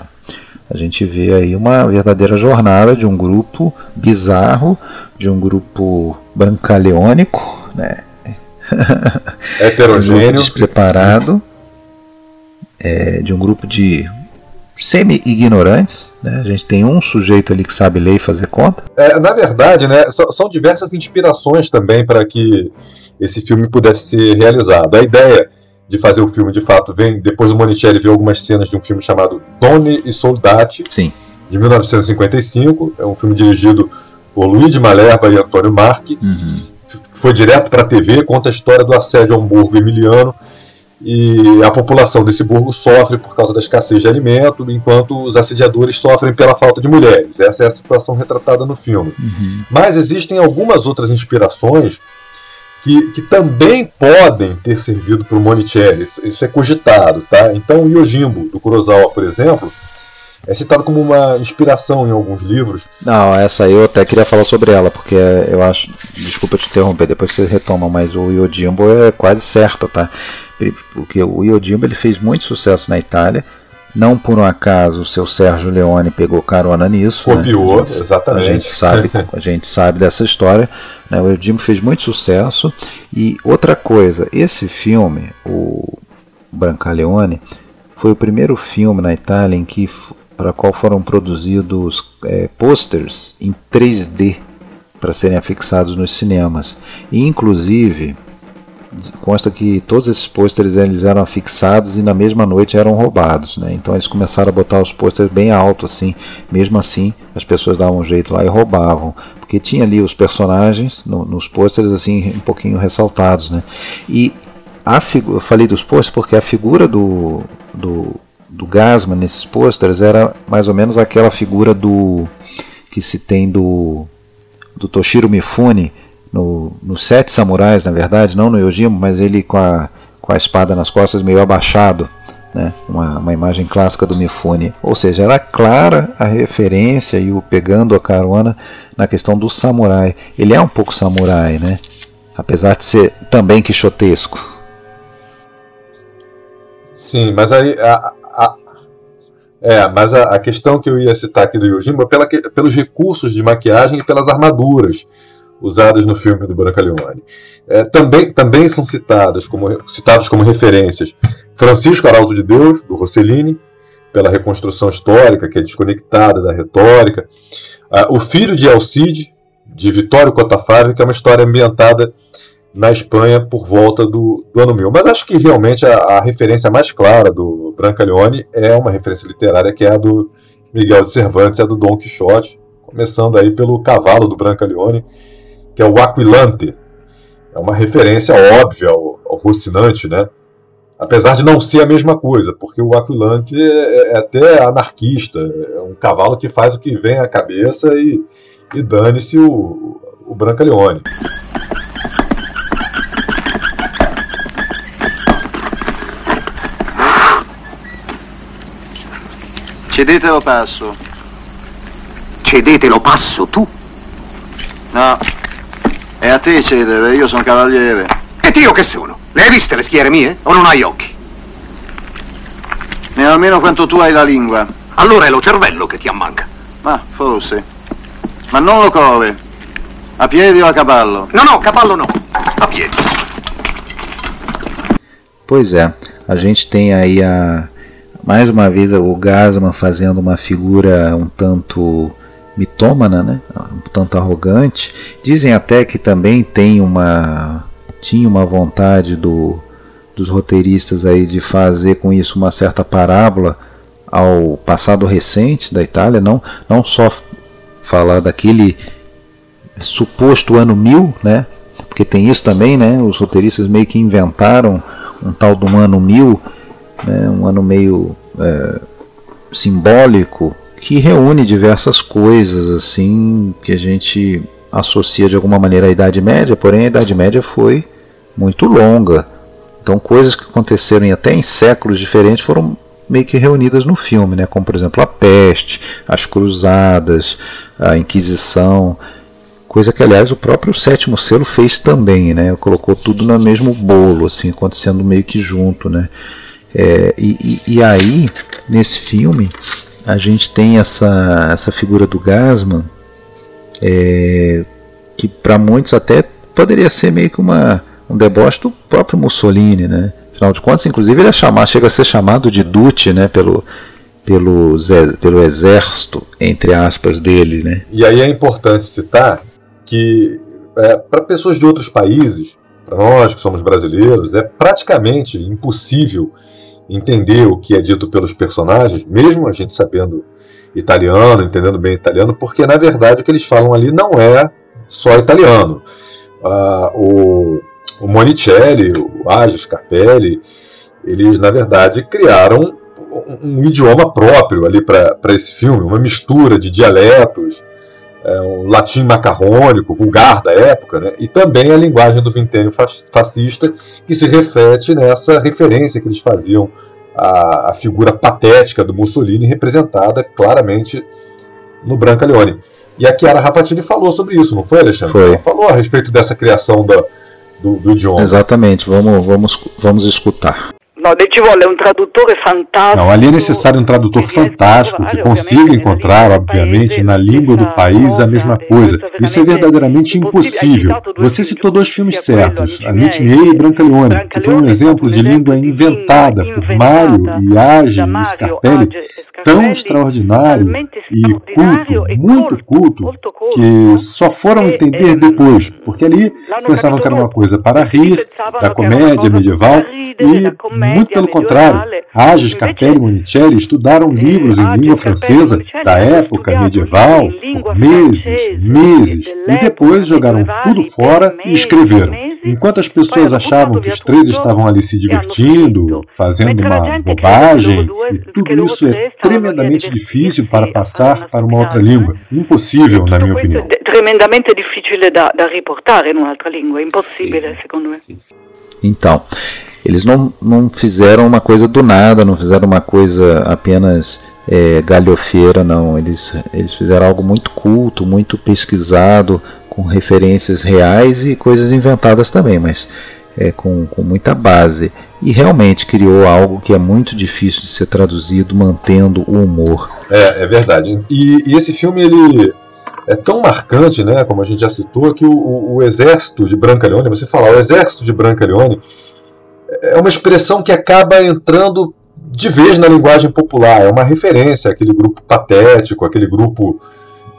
A gente vê aí uma verdadeira jornada de um grupo bizarro, de um grupo brancaleônico, né? [LAUGHS] heterogêneo, despreparado, é, de um grupo de semi-ignorantes. Né? A gente tem um sujeito ali que sabe ler e fazer conta. É, na verdade, né, são diversas inspirações também para que esse filme pudesse ser realizado. A ideia de fazer o filme, de fato, vem depois do Monicelli ver algumas cenas de um filme chamado Donne e Soldati, Sim. de 1955. É um filme dirigido por Luigi Malerba e Antônio Marchi. Uhum. Foi direto para a TV, conta a história do assédio a um burgo emiliano e a população desse burgo sofre por causa da escassez de alimento, enquanto os assediadores sofrem pela falta de mulheres. Essa é a situação retratada no filme. Uhum. Mas existem algumas outras inspirações que, que também podem ter servido para o Monicelli. Isso é cogitado. Tá? Então, o Yojimbo, do Kurosawa, por exemplo, é citado como uma inspiração em alguns livros. Não, essa aí eu até queria falar sobre ela, porque eu acho. Desculpa te interromper, depois você retoma, mas o Yojimbo é quase certa, tá? porque o Yojimbo ele fez muito sucesso na Itália. Não por um acaso o seu Sérgio Leone pegou carona nisso. Copiou, né? a gente, exatamente. A gente sabe, [LAUGHS] a gente sabe dessa história. Né? O Yojimbo fez muito sucesso. E outra coisa, esse filme, o Brancaleone, foi o primeiro filme na Itália em que para qual foram produzidos é, posters em 3D para serem afixados nos cinemas. E inclusive consta que todos esses pôsteres eles eram fixados e na mesma noite eram roubados, né? Então eles começaram a botar os pôsteres bem alto assim, mesmo assim as pessoas davam um jeito lá e roubavam, porque tinha ali os personagens no, nos pôsteres assim um pouquinho ressaltados, né? E a eu falei dos pôsteres porque a figura do, do, do Gasman nesses pôsteres era mais ou menos aquela figura do que se tem do do Toshiro Mifune no, no Sete Samurais, na verdade, não no Yojimbo, mas ele com a, com a espada nas costas meio abaixado, né? uma, uma imagem clássica do Mifune. Ou seja, era clara a referência e o pegando a carona na questão do samurai. Ele é um pouco samurai, né? apesar de ser também quixotesco. Sim, mas aí a, a, é, mas a, a, questão que eu ia citar aqui do Yojimbo é pela, pelos recursos de maquiagem e pelas armaduras usadas no filme do Brancaleone. É, também, também são citadas como, citados como referências Francisco Arauto de Deus, do Rossellini, pela reconstrução histórica, que é desconectada da retórica. Ah, o Filho de Alcide, de Vitório Cotafave, que é uma história ambientada na Espanha por volta do, do ano 1000. Mas acho que realmente a, a, referência mais clara do Brancaleone é uma referência literária que é a do Miguel de Cervantes, é a do Dom Quixote, começando aí pelo cavalo do Brancaleone, que é o Aquilante. É uma referência óbvia ao, ao Rocinante, né? Apesar de não ser a mesma coisa, porque o Aquilante é, é até anarquista, é um cavalo que faz o que vem à cabeça e, e dane-se o, o Brancaleone. Cedete lo passo. Cedete lo passo tu? No, e a te cedere, io sono cavaliere. E io che sono? Le hai viste le schiere mie? O non hai occhi? Ne ho almeno quanto tu hai la lingua. Allora è lo cervello che ti ammanca. Ma forse. Ma non locove. A piedi o a cavallo? No, no, cavallo no. A piedi. Pois é, a gente tem aí a mais uma vez o Gasman fazendo uma figura um tanto mitômana, né? um tanto arrogante. Dizem até que também tem uma tinha uma vontade do, dos roteiristas aí de fazer com isso uma certa parábola ao passado recente da Itália, não, não só falar daquele suposto ano mil, né? Porque tem isso também, né? Os roteiristas meio que inventaram um tal um ano mil, né? um ano meio é, simbólico que reúne diversas coisas assim que a gente associa de alguma maneira à Idade Média, porém a Idade Média foi muito longa. Então coisas que aconteceram até em séculos diferentes foram meio que reunidas no filme, né? como por exemplo a peste, as cruzadas, a Inquisição, coisa que aliás o próprio sétimo selo fez também, né? colocou tudo no mesmo bolo, assim, acontecendo meio que junto. Né? É, e, e, aí, nesse filme, a gente tem essa, essa figura do Gasman, é, que para muitos até poderia ser meio que uma, um deboche do próprio Mussolini, né? Afinal de contas, inclusive, ele é chamado, chega a ser chamado de Duce, né? Pelo, pelo, pelo exército, entre aspas, dele, né? E aí é importante citar que é, para pessoas de outros países, para nós que somos brasileiros, é praticamente impossível entender o que é dito pelos personagens, mesmo a gente sabendo italiano, entendendo bem italiano, porque na verdade o que eles falam ali não é só italiano. Ah, o, o Monicelli, o Agis Capelli, eles na verdade criaram um, um idioma próprio ali para esse filme, uma mistura de dialetos, é, um latim macarrônico, vulgar da época, né? e também a linguagem do vintênio fascista, que se reflete nessa referência que eles faziam à, à figura patética do Mussolini, representada claramente no Branca Leone. E a Chiara Rapatini falou sobre isso, não foi, Alexandre? Foi. Ela falou a respeito dessa criação da, do, do idioma. Exatamente, vamos, vamos, vamos escutar. No, vuole un traduttore fantastico. Não, ali é necessário um tradutor fantástico que consiga encontrar, obviamente, na língua do país a mesma coisa. Isso é verdadeiramente impossível. Você citou dois filmes certos, Anit Miei e Branca Leone, que foi um exemplo de língua inventada por Mário e Age e Scarpelli, tão extraordinário e culto, muito culto, que só foram entender depois, porque ali pensavam que era uma coisa para rir, da comédia medieval, e muito pelo contrário, Agis, Capelli e Monicelli estudaram livros em língua francesa da época medieval por meses, meses, e depois jogaram tudo fora e escreveram. Enquanto as pessoas achavam que os três estavam ali se divertindo, fazendo uma bobagem, e tudo isso é tremendamente difícil para passar para uma outra língua. Impossível, na minha opinião. Tremendamente difícil da, da riportare in un'altra língua, impossível, secondo me. Então, eles não, não fizeram uma coisa do nada, não fizeram uma coisa apenas é, galhofeira, não. Eles, eles fizeram algo muito culto, muito pesquisado, com referências reais e coisas inventadas também, mas é, com, com muita base. E realmente criou algo que é muito difícil de ser traduzido, mantendo o humor. É, é verdade. E, e esse filme ele é tão marcante, né, como a gente já citou, que o, o, o exército de Brancaleone, você falar, o exército de Brancaleone é uma expressão que acaba entrando de vez na linguagem popular. É uma referência àquele grupo patético, aquele grupo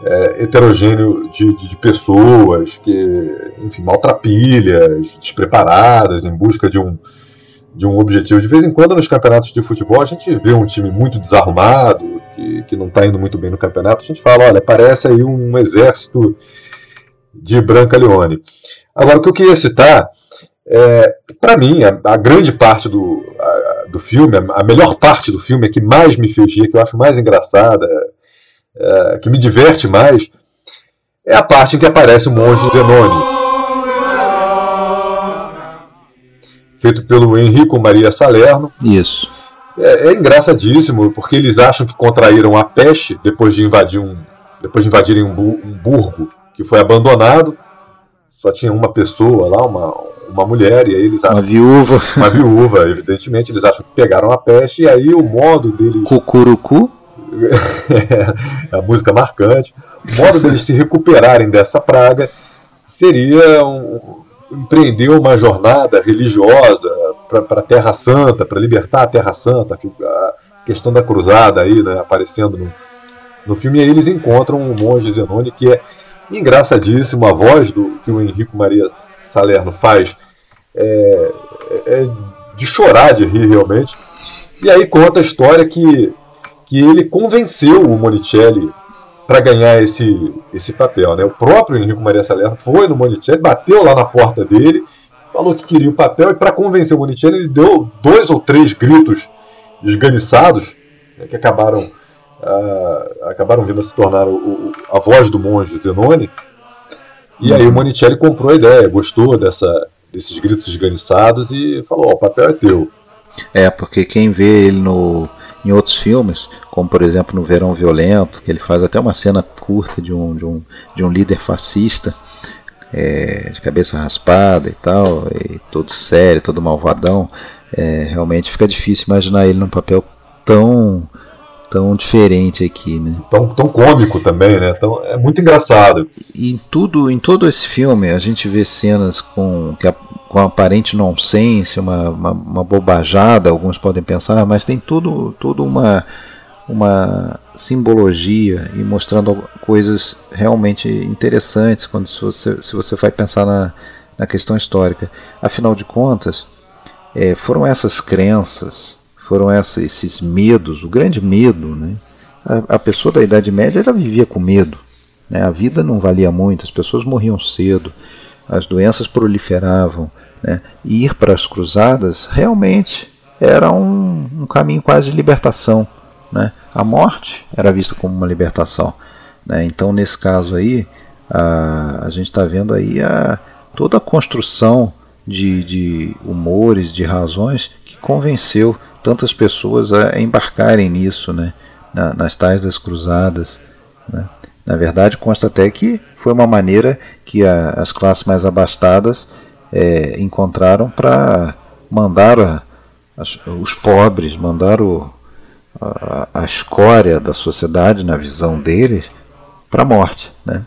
é, heterogêneo de, de, de, pessoas que, enfim, maltrapilhas, despreparadas, em busca de um, de um objetivo. De vez em quando, nos campeonatos de futebol, a gente vê um time muito desarrumado, que, que não está indo muito bem no campeonato. A gente fala: olha, parece aí um exército de Branca Leone. Agora, o que eu queria citar é, para mim, a, a, grande parte do, a, do filme, a, melhor parte do filme, é que mais me rir, que eu acho mais engraçada, é, que me diverte mais, é a parte em que aparece o monge Zenoni. Feito pelo Henrico Maria Salerno. Isso. É, é engraçadíssimo, porque eles acham que contraíram a peste depois de invadir um, depois de invadirem um, um burgo que foi abandonado. Só tinha uma pessoa lá, uma, uma mulher, e aí eles acham. Uma viúva. Uma viúva, evidentemente, eles acham que pegaram a peste, e aí o modo deles. Cucurucu? [LAUGHS] a música marcante. O modo deles se recuperarem dessa praga seria um, empreender uma jornada religiosa para a Terra Santa, para libertar a Terra Santa, a questão da cruzada aí, né, aparecendo no, no filme. E aí eles encontram um monge Zenoni que é engraçadíssimo, a voz do que o Henrico Maria Salerno faz é, é de chorar de rir realmente. E aí conta a história que, que ele convenceu o Monicelli para ganhar esse, esse papel. Né? O próprio Henrico Maria Salerno foi no Monicelli, bateu lá na porta dele, falou que queria o papel, e para convencer o Monicelli, ele deu dois ou três gritos esganiçados, né, que acabaram, uh, acabaram vindo a se tornar o, o, a voz do monge Zenoni. E aí o Monicelli comprou a ideia, gostou dessa, desses gritos esganiçados e falou: oh, o papel é teu. É, porque quem vê ele no em outros filmes, como por exemplo no Verão Violento, que ele faz até uma cena curta de um, de um, de um líder fascista, é, de cabeça raspada e tal, e todo sério, todo malvadão, é, realmente fica difícil imaginar ele num papel tão tão diferente aqui, né? Tão, tão cômico também, né? Tão, é muito engraçado. E em tudo, em todo esse filme, a gente vê cenas com que a, com aparente nonsense, uma, uma, uma, bobajada, alguns podem pensar, mas tem tudo, tudo uma, uma simbologia e mostrando coisas realmente interessantes quando se você, se você vai pensar na, na questão histórica. Afinal de contas, é, foram essas crenças, foram essa, esses medos, o grande medo. Né? A, a pessoa da Idade Média ela vivia com medo. Né? A vida não valia muito, as pessoas morriam cedo, as doenças proliferavam né? Ir para as cruzadas realmente era um, um caminho quase de libertação. Né? A morte era vista como uma libertação. Né? Então, nesse caso aí, a, a gente está vendo aí a, toda a construção de, de humores, de razões que convenceu tantas pessoas a embarcarem nisso, né? Na, nas tais das cruzadas. Né? Na verdade, consta até que foi uma maneira que a, as classes mais abastadas é, encontraram para mandar a, as, os pobres, mandar o, a, a, escória da sociedade, na visão deles, para a morte. Né?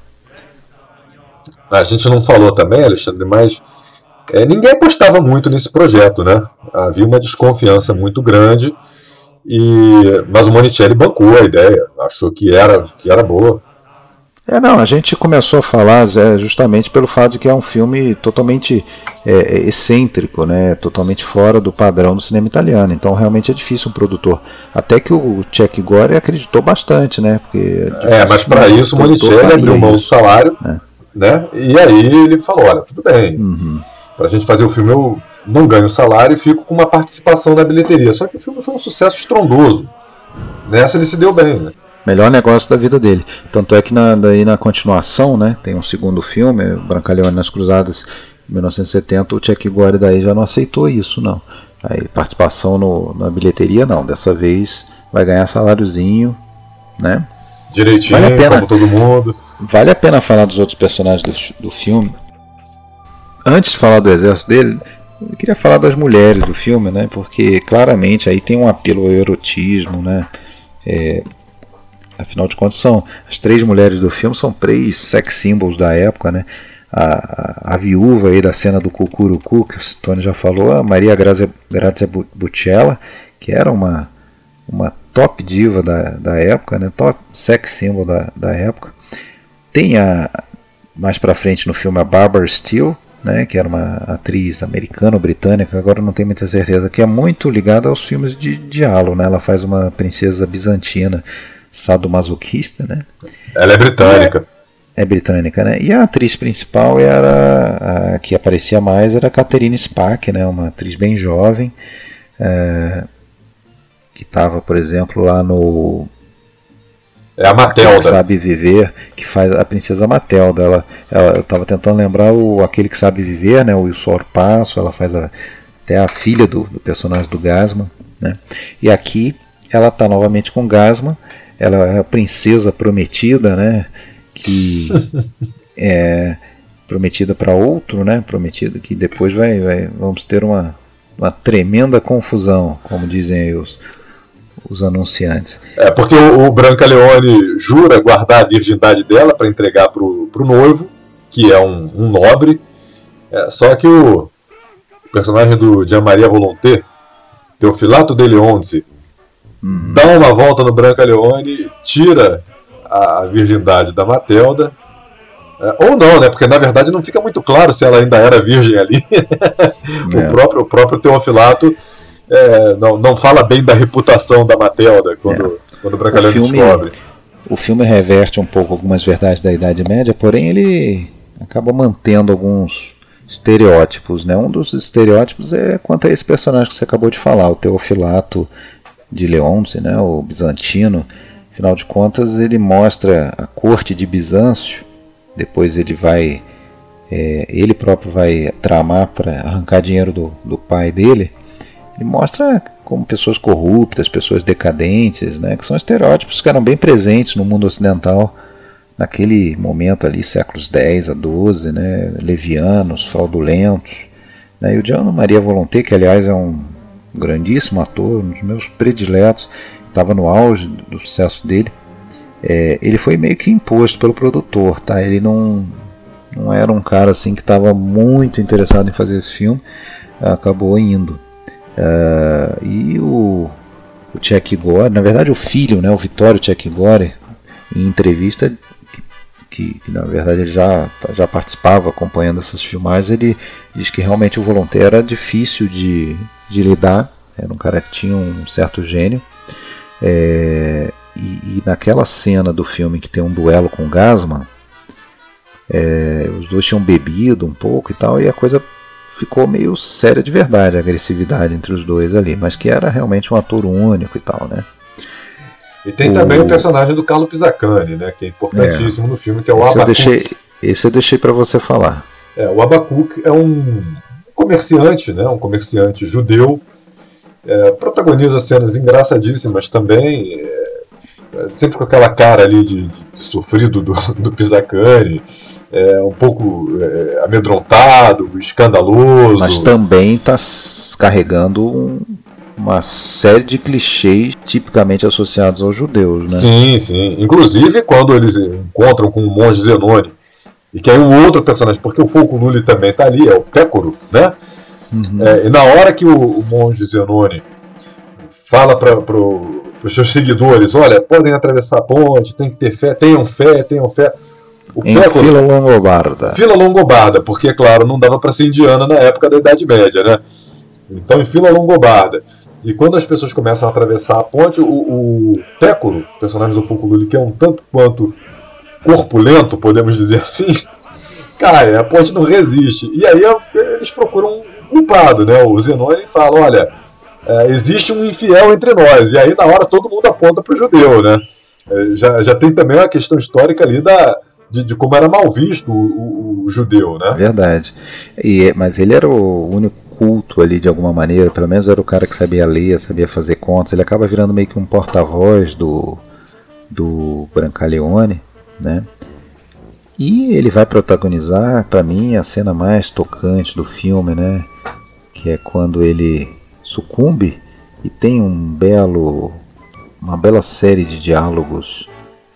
A gente não falou também, Alexandre, mas é, ninguém apostava muito nesse projeto, né? Havia uma desconfiança muito grande, e mas o Monicelli bancou a ideia, achou que era, que era boa. É, não, a gente começou a falar é, justamente pelo fato de que é um filme totalmente é, é, excêntrico, né, totalmente fora do padrão do cinema italiano. Então realmente é difícil um produtor. Até que o Chuck Gore acreditou bastante, né? Porque é, mas para isso o Monicelli abriu mão do salário, é. né? E aí ele falou, olha, tudo bem. Uhum. Para a gente fazer o filme eu não ganho salário e fico com uma participação na bilheteria. Só que o filme foi um sucesso estrondoso. Nessa ele se deu bem, né? Melhor negócio da vida dele. Tanto é que na, daí na continuação, né, tem um segundo filme, Brancaleone nas Cruzadas, em 1970, o Chuck Gore daí já não aceitou isso, não. Aí participação no, na bilheteria, não. Dessa vez vai ganhar saláriozinho, né? Direitinho, vale a pena, como todo mundo. Vale a pena falar dos outros personagens do, do filme. Antes de falar do exército dele, eu queria falar das mulheres do filme, né? Porque claramente aí tem um apelo ao erotismo, né? É, Afinal de contas, são as três mulheres do filme são três sex symbols da época, né? A, a, a viúva aí da cena do Cucurucu, que o Tony já falou, a Maria Grazia, Grazia Bucella, que era uma, uma top diva da, da época, né? top sex symbol da, da época. Tem a, mais pra frente no filme a Barbara Steele, né, que era uma atriz americana-britânica, agora não tenho muita certeza, que é muito ligada aos filmes de diálogo. Né? Ela faz uma princesa bizantina sadomasoquista, né? Ela é britânica. É, é, britânica, né? E a atriz principal era a que aparecia mais era a Catherine Spack, né? Uma atriz bem jovem é, que estava, por exemplo, lá no é a Matelda. Que sabe viver, que faz a princesa Matelda. Ela, ela eu estava tentando lembrar o aquele que sabe viver, né? O Wilson Passo. Ela faz a, até a filha do, do personagem do Gasman, né? E aqui ela está novamente com Gasman ela é a princesa prometida, né? Que [LAUGHS] é prometida para outro, né? Prometida que depois vai, vai vamos ter uma, uma tremenda confusão, como dizem aí os, os anunciantes. É, porque o, o Branca Leone jura guardar a virgindade dela para entregar pro, pro noivo, que é um, um nobre. É, só que o personagem do Gian Maria Volonté, Teofilato de Leonce, uhum. dá uma volta no Branca Leone, tira a, virgindade da Matelda. É, ou não, né? Porque na verdade não fica muito claro se ela ainda era virgem ali. [LAUGHS] É. o, próprio, o próprio Teofilato é, não, não fala bem da reputação da Matelda quando, é. quando o Brancalhão descobre. O filme reverte um pouco algumas verdades da Idade Média, porém ele acaba mantendo alguns estereótipos. Né? Um dos estereótipos é quanto a esse personagem que você acabou de falar, o Teofilato de Leonce, né? o bizantino. Afinal de contas, ele mostra a corte de Bizâncio, depois ele vai. É, ele próprio vai tramar para arrancar dinheiro do, do pai dele e mostra como pessoas corruptas, pessoas decadentes, né, que são estereótipos que eram bem presentes no mundo ocidental naquele momento ali, séculos 10 a 12, né, levianos, fraudulentos. Né, e o Gianni Maria Volonté, que aliás é um grandíssimo ator, um dos meus prediletos, estava no auge do sucesso dele, é, ele foi meio que imposto pelo produtor, tá? Ele não, não era um cara assim que estava muito interessado em fazer esse filme, acabou indo. Uh, e o, o Chuck Gore, na verdade o filho, né, o Vitório Chuck Gore, em entrevista que, que, na verdade ele já, já participava acompanhando essas filmagens, ele diz que realmente o voluntário era difícil de, de lidar, era um cara que tinha um certo gênio. É, e, e, naquela cena do filme que tem um duelo com o Gasman, é, os dois tinham bebido um pouco e tal, e a coisa ficou meio séria de verdade a agressividade entre os dois ali, mas que era realmente um ator único e tal, né? E tem o... também o personagem do Carlo Pisacani, né, que é importantíssimo é. no filme, que é o esse Eu deixei, esse eu deixei para você falar. É, o Abacuc é um comerciante, né, um comerciante judeu, é, protagoniza cenas engraçadíssimas também, é, é sempre com aquela cara ali de, de, de sofrido do, [LAUGHS] do Pisacani, é, um pouco é, amedrontado, escandaloso. Mas também está carregando um, uma série de clichês tipicamente associados aos judeus. Né? Sim, sim. Inclusive quando eles encontram com o monge Zenone, e que é um outro personagem, porque o Foco Lully também está ali, é o Pécoro, né? Uhum. É, e na hora que o, o monge Zenone fala para pro, os seus seguidores, olha, podem atravessar a ponte, tem que ter fé, tenham fé, tenham fé. O em Pécoro, fila longobarda. Fila longobarda, porque, claro, não dava para ser indiana na época da Idade Média, né? Então, em fila longobarda. E quando as pessoas começam a atravessar a ponte, o, o Pécoro, personagem do Fulcululi, que é um tanto quanto corpulento, podemos dizer assim, cai, a ponte não resiste. E aí eles procuram um culpado, né? O Zenone fala, olha, é, existe um infiel entre nós. E aí, na hora, todo mundo aponta para o judeu, né? É, já, já tem também uma questão histórica ali da, de, de como era mal visto o, o, o, judeu, né? Verdade. E, mas ele era o único culto ali de alguma maneira, pelo menos era o cara que sabia ler, sabia fazer contas. Ele acaba virando meio que um porta-voz do, do Brancaleone, né? E ele vai protagonizar, para mim, a cena mais tocante do filme, né? Que é quando ele sucumbe e tem um belo, uma bela série de diálogos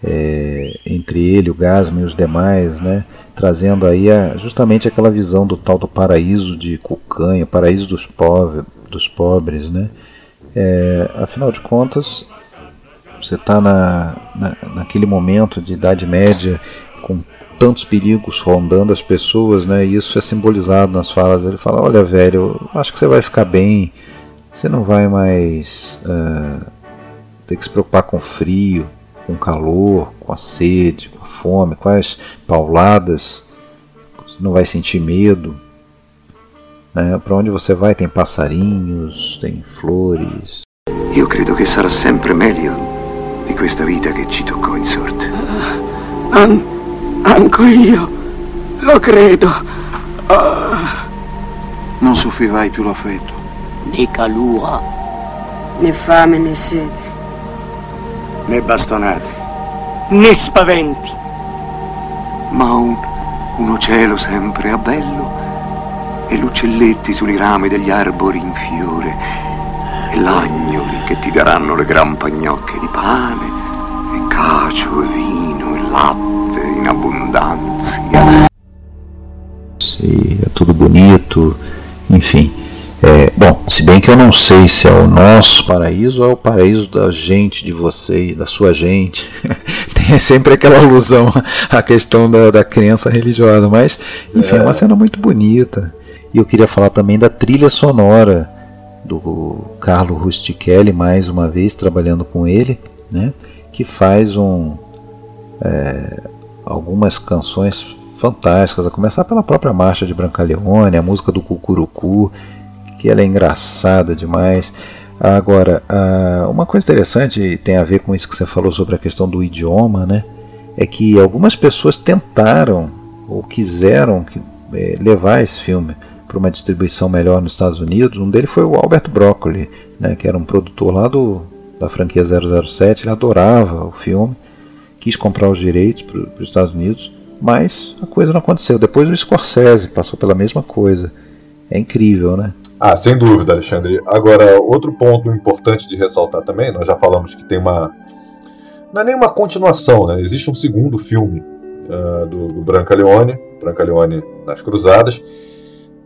é, entre ele, o Gasman e os demais, né, trazendo aí a, justamente aquela visão do tal do paraíso de Cucanha, paraíso dos, pobre, dos pobres. Né? É, afinal de contas, você está na, na, naquele momento de Idade Média com tantos perigos rondando as pessoas, né? E isso é simbolizado nas falas. Ele fala: Olha, velho, eu acho que você vai ficar bem. Você não vai mais uh, ter que se preocupar com frio, com calor, com a sede, com a fome, com as pauladas, você não vai sentir medo. Né? Para onde você vai tem passarinhos, tem flores. Eu credo che sarà sempre meglio di questa vita che ci toccò in sorte. An anche io lo credo. Ah. Non soffrirai più l'affetto. Né calura, né fame né sete né bastonate, né spaventi. Ma un, uno cielo sempre a bello e l'uccelletti sui rami degli arbori in fiore e l'agnoli che ti daranno le gran pagnocche di pane e cacio e vino e latte in abbondanza. Sim, é tudo bonito, enfim. É, bom, se bem que eu não sei se é o nosso paraíso ou é o paraíso da gente, de você, da sua gente. [LAUGHS] Tem sempre aquela alusão à questão da, da crença religiosa, mas enfim, é. é uma cena muito bonita. E eu queria falar também da trilha sonora do Carlo Rustichelli, mais uma vez trabalhando com ele, né, que faz um, é, algumas canções fantásticas, a começar pela própria marcha de Brancaleone, a música do Cucurucu, que ela é engraçada demais. Agora, uma coisa interessante tem a ver com isso que você falou sobre a questão do idioma, né? É que algumas pessoas tentaram ou quiseram é, levar esse filme para uma distribuição melhor nos Estados Unidos. Um deles foi o Albert Broccoli, né, que era um produtor lá do, da franquia 007. Ele adorava o filme, quis comprar os direitos para os Estados Unidos, mas a coisa não aconteceu. Depois o Scorsese passou pela mesma coisa. É incrível, né? Ah, sem dúvida, Alexandre. Agora, outro ponto importante de ressaltar também, nós já falamos que tem uma. Não é nem uma continuação, né? Existe um segundo filme uh, do, do Branca Leone, Branca Leone nas Cruzadas,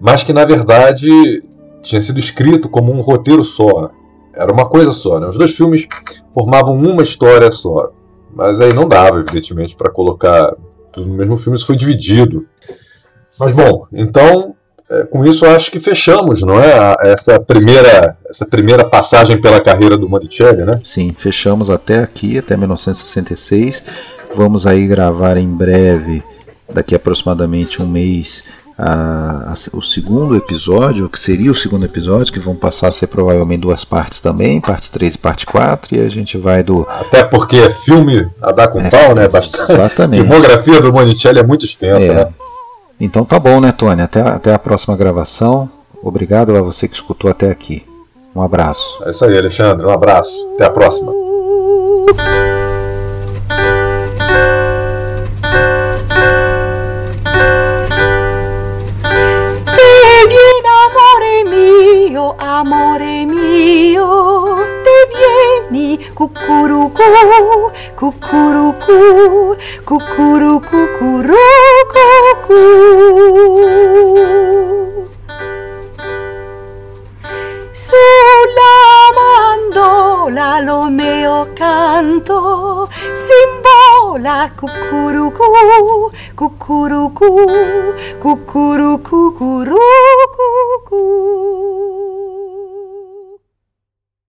mas que na verdade tinha sido escrito como um roteiro só. Era uma coisa só, né? Os dois filmes formavam uma história só. Mas aí não dava, evidentemente, para colocar tudo no mesmo filme, isso foi dividido. Mas bom, então é, com isso acho que fechamos, não é? Essa primeira, essa primeira passagem pela carreira do Monicelli, né? Sim, fechamos até aqui, até 1966. Vamos aí gravar em breve, daqui aproximadamente um mês, a, a, o segundo episódio, que seria o segundo episódio, que vão passar a ser provavelmente duas partes também, parte 3 e parte 4, e a gente vai do. Até porque é filme a dar com é, pau, né? Bastante. Exatamente. A filmografia do Monicelli é muito extensa, é. né? Então tá bom, né, Tony? Até, até a próxima gravação. Obrigado a você que escutou até aqui. Um abraço. É isso aí, Alexandre. Um abraço. Até a próxima. Vieni, cucurucu, cucurucu, cucurucu, cucurucu. Sulla mandola lo mio canto, simbola cucurucu, cucurucu, cucurucu, cucurucu.